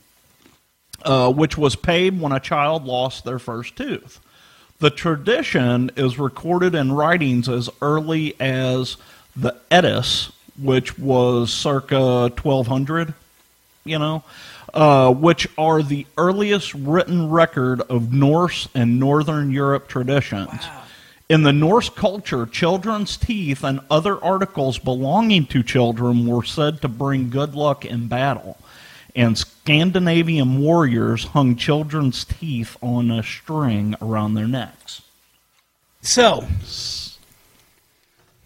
uh, which was paid when a child lost their first tooth. The tradition is recorded in writings as early as the Eddas, which was circa 1200 you know, uh, which are the earliest written record of Norse and Northern Europe traditions. In the Norse culture, children's teeth and other articles belonging to children were said to bring good luck in battle. And Scandinavian warriors hung children's teeth on a string around their necks. So,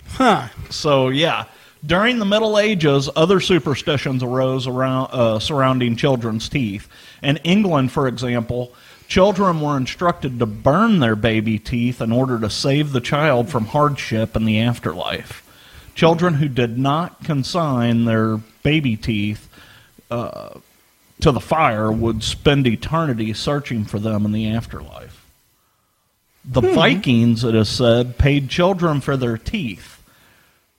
huh? So yeah, during the Middle Ages, other superstitions arose around uh, surrounding children's teeth. In England, for example, children were instructed to burn their baby teeth in order to save the child from hardship in the afterlife. Children who did not consign their baby teeth uh, to the fire would spend eternity searching for them in the afterlife. The Vikings, it is said, paid children for their teeth.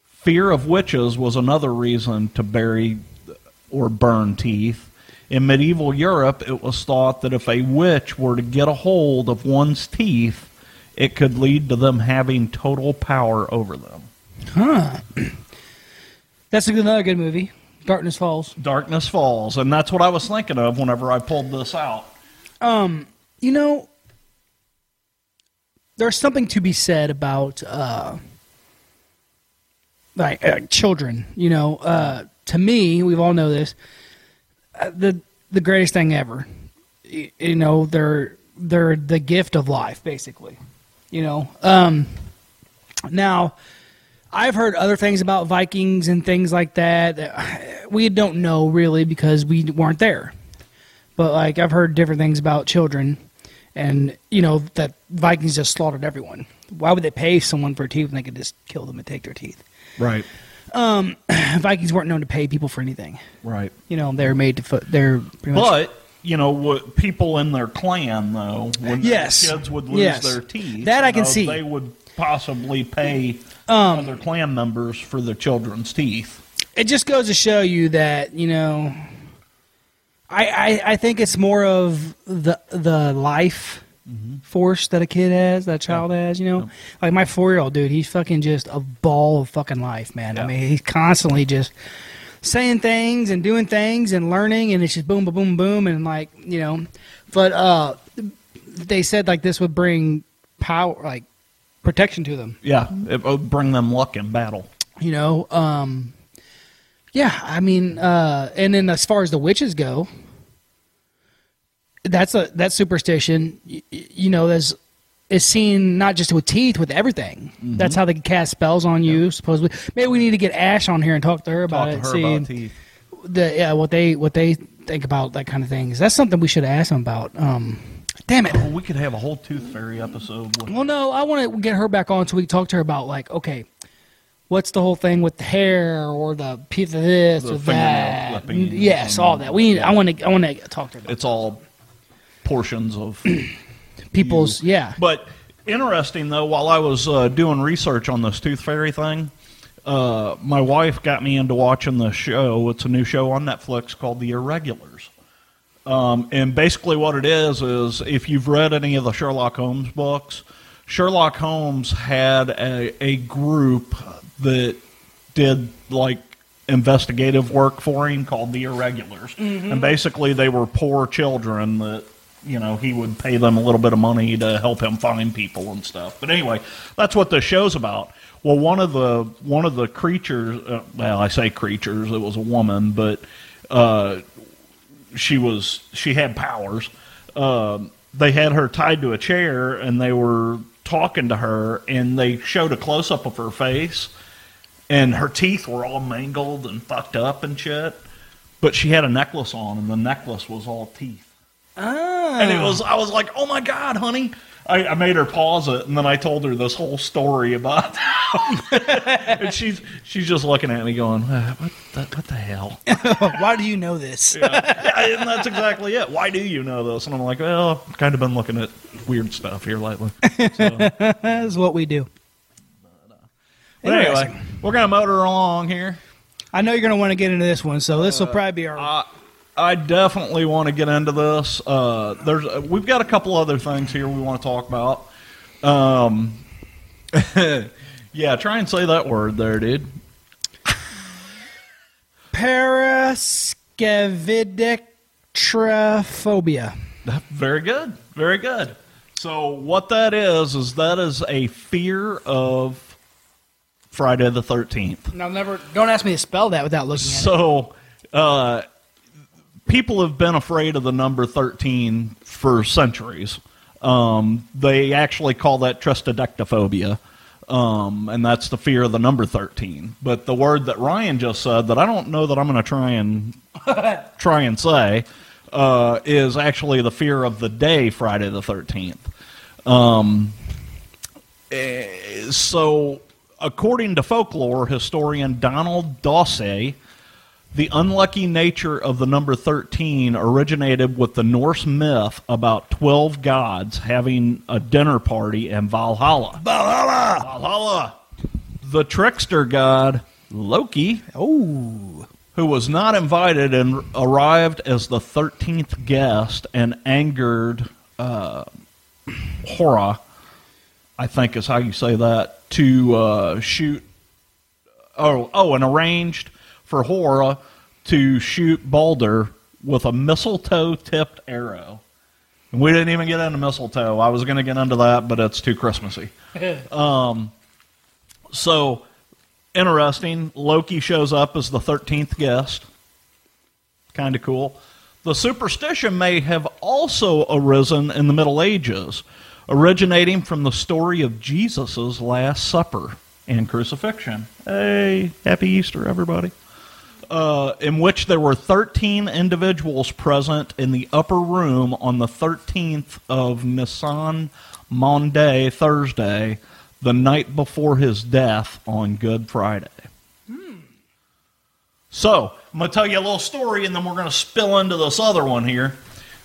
Fear of witches was another reason to bury or burn teeth. In medieval Europe, it was thought that if a witch were to get a hold of one's teeth, it could lead to them having total power over them. Huh. (clears throat) That's another good movie. Darkness Falls. Darkness Falls, and that's what I was thinking of whenever I pulled this out. Um, you know, there's something to be said about uh, like uh, children. You know, uh, to me, we've all know this. Uh, the the greatest thing ever. Y- You know, they're they're the gift of life, basically. You know, um, now I've heard other things about Vikings and things like that. (sighs) We don't know really because we weren't there. But like I've heard different things about children, and you know that Vikings just slaughtered everyone. Why would they pay someone for teeth when they could just kill them and take their teeth? Right. (clears throat) Vikings weren't known to pay people for anything. Right. You know, they're made to foot. They're pretty much. But you know, what people in their clan though, when Yes. their kids would lose Yes. their teeth, That I you can know, see. They would possibly pay Um, other clan members for their children's teeth. it just goes to show you that you know I, I i think it's more of the the life force that a kid has that child has you know? Like my four year old dude he's fucking just a ball of fucking life man. I mean he's constantly just saying things and doing things and learning and it's just boom boom boom boom and like you know. But uh they said like this would bring power like protection to them. Yeah, it would bring them luck in battle. you know um yeah i mean uh and then as far as the witches go that's a that superstition y- y- you know there's is seen not just with teeth with everything Mm-hmm. that's how they can cast spells on you supposedly maybe we need to get ash on here and talk to her about Talk to it her see about teeth. the yeah what they what they think about that kind of things that's something we should ask them about um damn it Well, we could have a whole tooth fairy episode. Well, no, I want to get her back on so we can talk to her about like, okay, what's the whole thing with the hair or the piece of this The or that? Yes, all that. We need. I want to. I want to talk to her. About it's all portions of (clears throat) people's. Yeah. But interesting though, while I was uh, doing research on this tooth fairy thing, uh, my wife got me into watching the show. It's a new show on Netflix called The Irregulars. Um, and basically, what it is is if you've read any of the Sherlock Holmes books, Sherlock Holmes had a, a group that did like investigative work for him called the Irregulars. And basically, they were poor children that, you know, he would pay them a little bit of money to help him find people and stuff. But anyway, that's what the show's about. Well, one of the one of the creatures, uh, well, I say creatures, it was a woman, but uh, she was she had powers. Um, they had her tied to a chair and they were talking to her and they showed a close up of her face and her teeth were all mangled and fucked up and shit. But she had a necklace on and the necklace was all teeth. Ah. And it was I was like, oh my god, honey. I, I made her pause it and then I told her this whole story about (laughs) and she's she's just looking at me going, "Uh, what the, what the hell? (laughs) Why do you know this? Yeah, and that's exactly it. Why do you know this? And I'm like, well, I've kind of been looking at weird stuff here lately. So, (laughs) That's what we do. But anyway, we're gonna motor along here. I know you're going to want to get into this one, so this will probably be our. I, I definitely want to get into this. Uh, there's uh, we've got a couple other things here we want to talk about. Um, (laughs) yeah, try and say that word there, dude. Paraskevidictrophobia. Very good. Very good. So what that is is that is a fear of Friday the Thirteenth. Now, never. Don't ask me to spell that without looking at it. So, uh, people have been afraid of the number 13 for centuries. Um, they actually call that tristodectophobia, um, and that's the fear of the number 13. But the word that Ryan just said that I don't know that I'm going to try and (laughs) try and say uh, is actually the fear of the day Friday the 13th. Um, eh, so, according to folklore historian Donald Dossey, the unlucky nature of the number 13 originated with the Norse myth about 12 gods having a dinner party in Valhalla. Valhalla! Valhalla! The trickster god, Loki, Oh. who was not invited and arrived as the 13th guest and angered uh, Hora, I think is how you say that, to uh, shoot. Oh, oh, and arranged for Hora to shoot Balder with a mistletoe tipped arrow. And we didn't even get into mistletoe. I was going to get into that, but it's too Christmassy. (laughs) um, so interesting. Loki shows up as the 13th guest. Kind of cool. The superstition may have also arisen in the Middle Ages, originating from the story of Jesus' Last Supper and crucifixion. Hey, happy Easter, everybody. Uh, in which there were 13 individuals present in the upper room on the 13th of Nisan Maundy, Thursday, the night before his death on Good Friday. So, I'm going to tell you a little story and then we're going to spill into this other one here.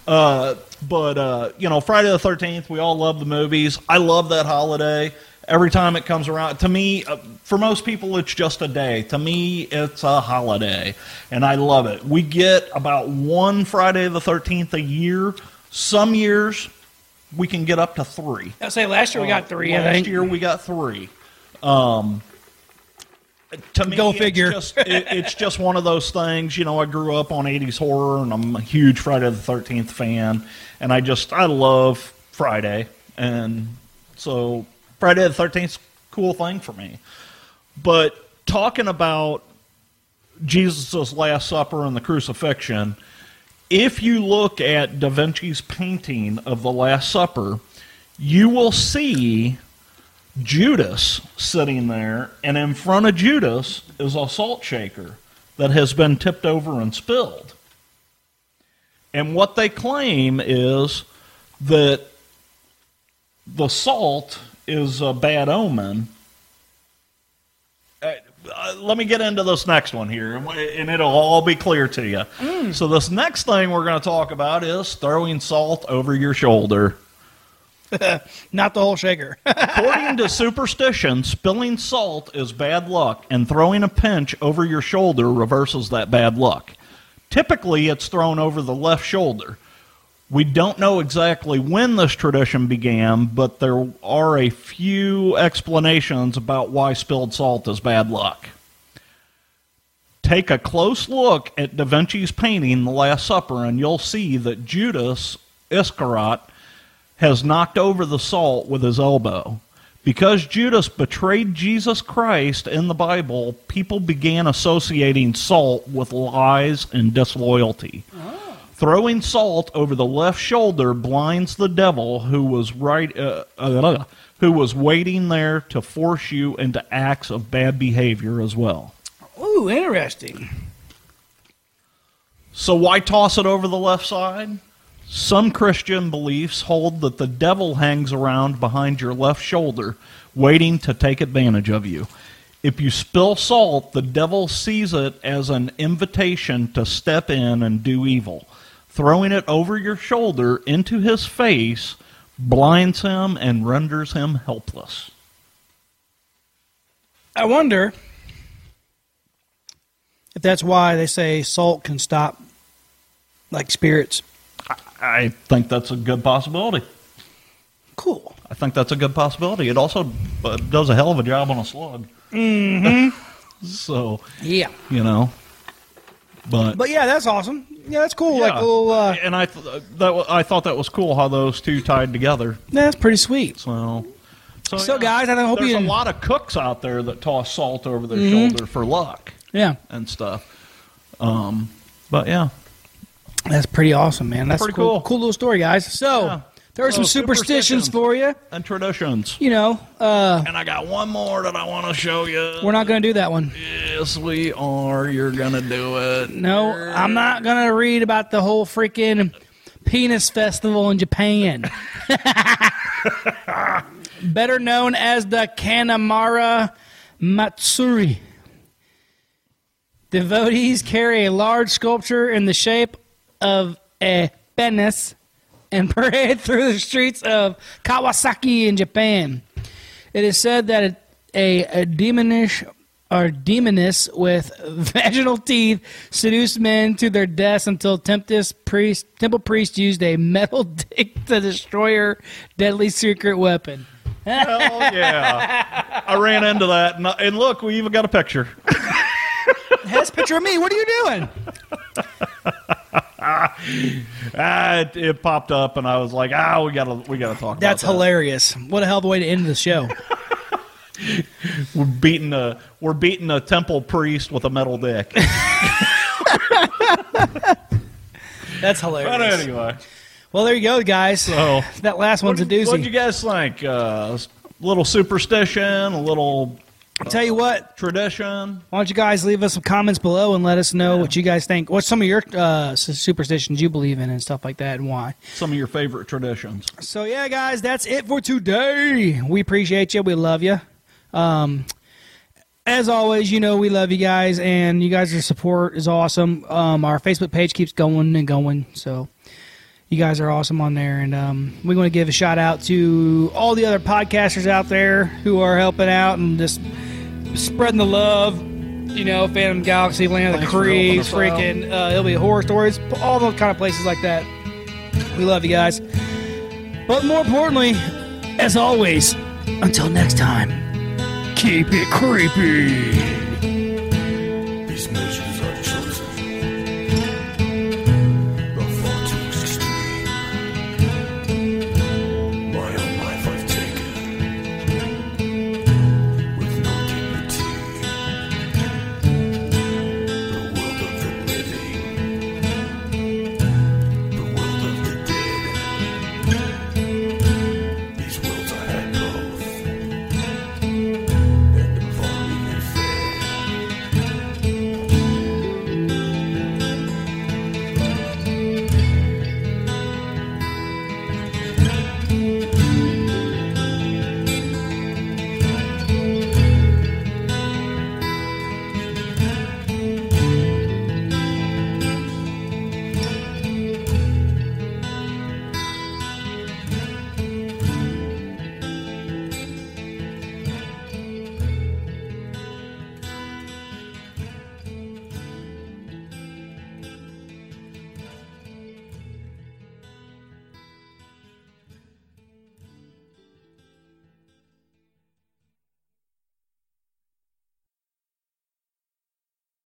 Uh, but uh, you know, Friday the Thirteenth, we all love the movies. I love that holiday. Every time it comes around, to me, uh, for most people, it's just a day. To me, it's a holiday, and I love it. We get about one Friday the Thirteenth a year. Some years we can get up to three. I say last year we got three. Last year we got three. Um, to me, Go it's figure. just- it- it's just one of those things. You know, I grew up on '80s horror, and I'm a huge Friday the Thirteenth fan, and I just I love Friday, and so Friday the Thirteenth cool thing for me. But talking about Jesus' Last Supper and the crucifixion, if you look at Da Vinci's painting of the Last Supper, you will see Judas sitting there, and in front of Judas is a salt shaker that has been tipped over and spilled. And what they claim is that the salt is a bad omen. Uh, let me get into this next one here, and and it'll all be clear to you. So, this next thing we're going to talk about is throwing salt over your shoulder. (laughs) Not the whole shaker. (laughs) According to superstition, spilling salt is bad luck, and throwing a pinch over your shoulder reverses that bad luck. Typically, it's thrown over the left shoulder. We don't know exactly when this tradition began, but there are a few explanations about why spilled salt is bad luck. Take a close look at Da Vinci's painting, The Last Supper, and you'll see that Judas Iscariot has knocked over the salt with his elbow. Because Judas betrayed Jesus Christ in the Bible, people began associating salt with lies and disloyalty. Oh. Throwing salt over the left shoulder blinds the devil who was right uh, uh, who was waiting there to force you into acts of bad behavior as well. Ooh, interesting. So why toss it over the left side? Some Christian beliefs hold that the devil hangs around behind your left shoulder, waiting to take advantage of you. If you spill salt, the devil sees it as an invitation to step in and do evil. Throwing it over your shoulder into his face blinds him and renders him helpless. I wonder if that's why they say salt can stop like spirits. I think that's a good possibility. Cool. I think that's a good possibility. It also uh, does a hell of a job on a slug. Mm-hmm. (laughs) so Yeah. you know, but, But yeah, that's awesome. Yeah, that's cool. Like a little. Uh, and I th- that wa- I thought that was cool how those two tied together. Yeah, that's pretty sweet. So, so, So, guys, I hope there's you- a lot of cooks out there that toss salt over their Mm-hmm. shoulder for luck Yeah, and stuff. Um, but yeah, that's pretty awesome, man. That's Pretty cool. cool. Cool little story, guys. So Yeah. There are So some superstitions superstitions. for you. and traditions. You know, uh, And I got one more that I want to show you. we're not going to do that one. Yes, we are. You're gonna do it. No, I'm not going to read about the whole freaking penis festival in Japan. (laughs) Better known as the Kanamara Matsuri. Devotees carry a large sculpture in the shape of a penis and (laughs) parade through the streets of Kawasaki in Japan. It is said that a, a demonish or demoness with (laughs) vaginal teeth seduced men to their deaths until priest, temple priest used a metal (laughs) dick to destroy her deadly secret weapon. Hell yeah! I ran into that, and, and look, we even got a picture. That's a picture of me. What are you doing? Ah, it, it popped up, and I was like, "Ah, we gotta, we gotta talk." That's about that. hilarious. What a hell of a way to end the show. (laughs) We're beating a, we're beating a temple priest with a metal dick. (laughs) That's hilarious. but anyway, Well, there you go, guys. so that last one's a doozy. what did doozy. you guys think? Uh, a little superstition, a little Tell you what, tradition. why don't you guys leave us some comments below and let us know what you guys think. What's some of your uh, superstitions you believe in and stuff like that, and why? Some of your favorite traditions. So yeah, guys, that's it for today. We appreciate you. We love you. Um, as always, you know we love you guys, and you guys' support is awesome. Um, our Facebook page keeps going and going. So You guys are awesome on there, and um, we want to give a shout out to all the other podcasters out there who are helping out and just spreading the love. You know, Phantom Galaxy, Land of the Creeps, freaking uh, it'll be horror stories, all those kind of places like that. We love you guys. But more importantly, as always, until next time, keep it creepy.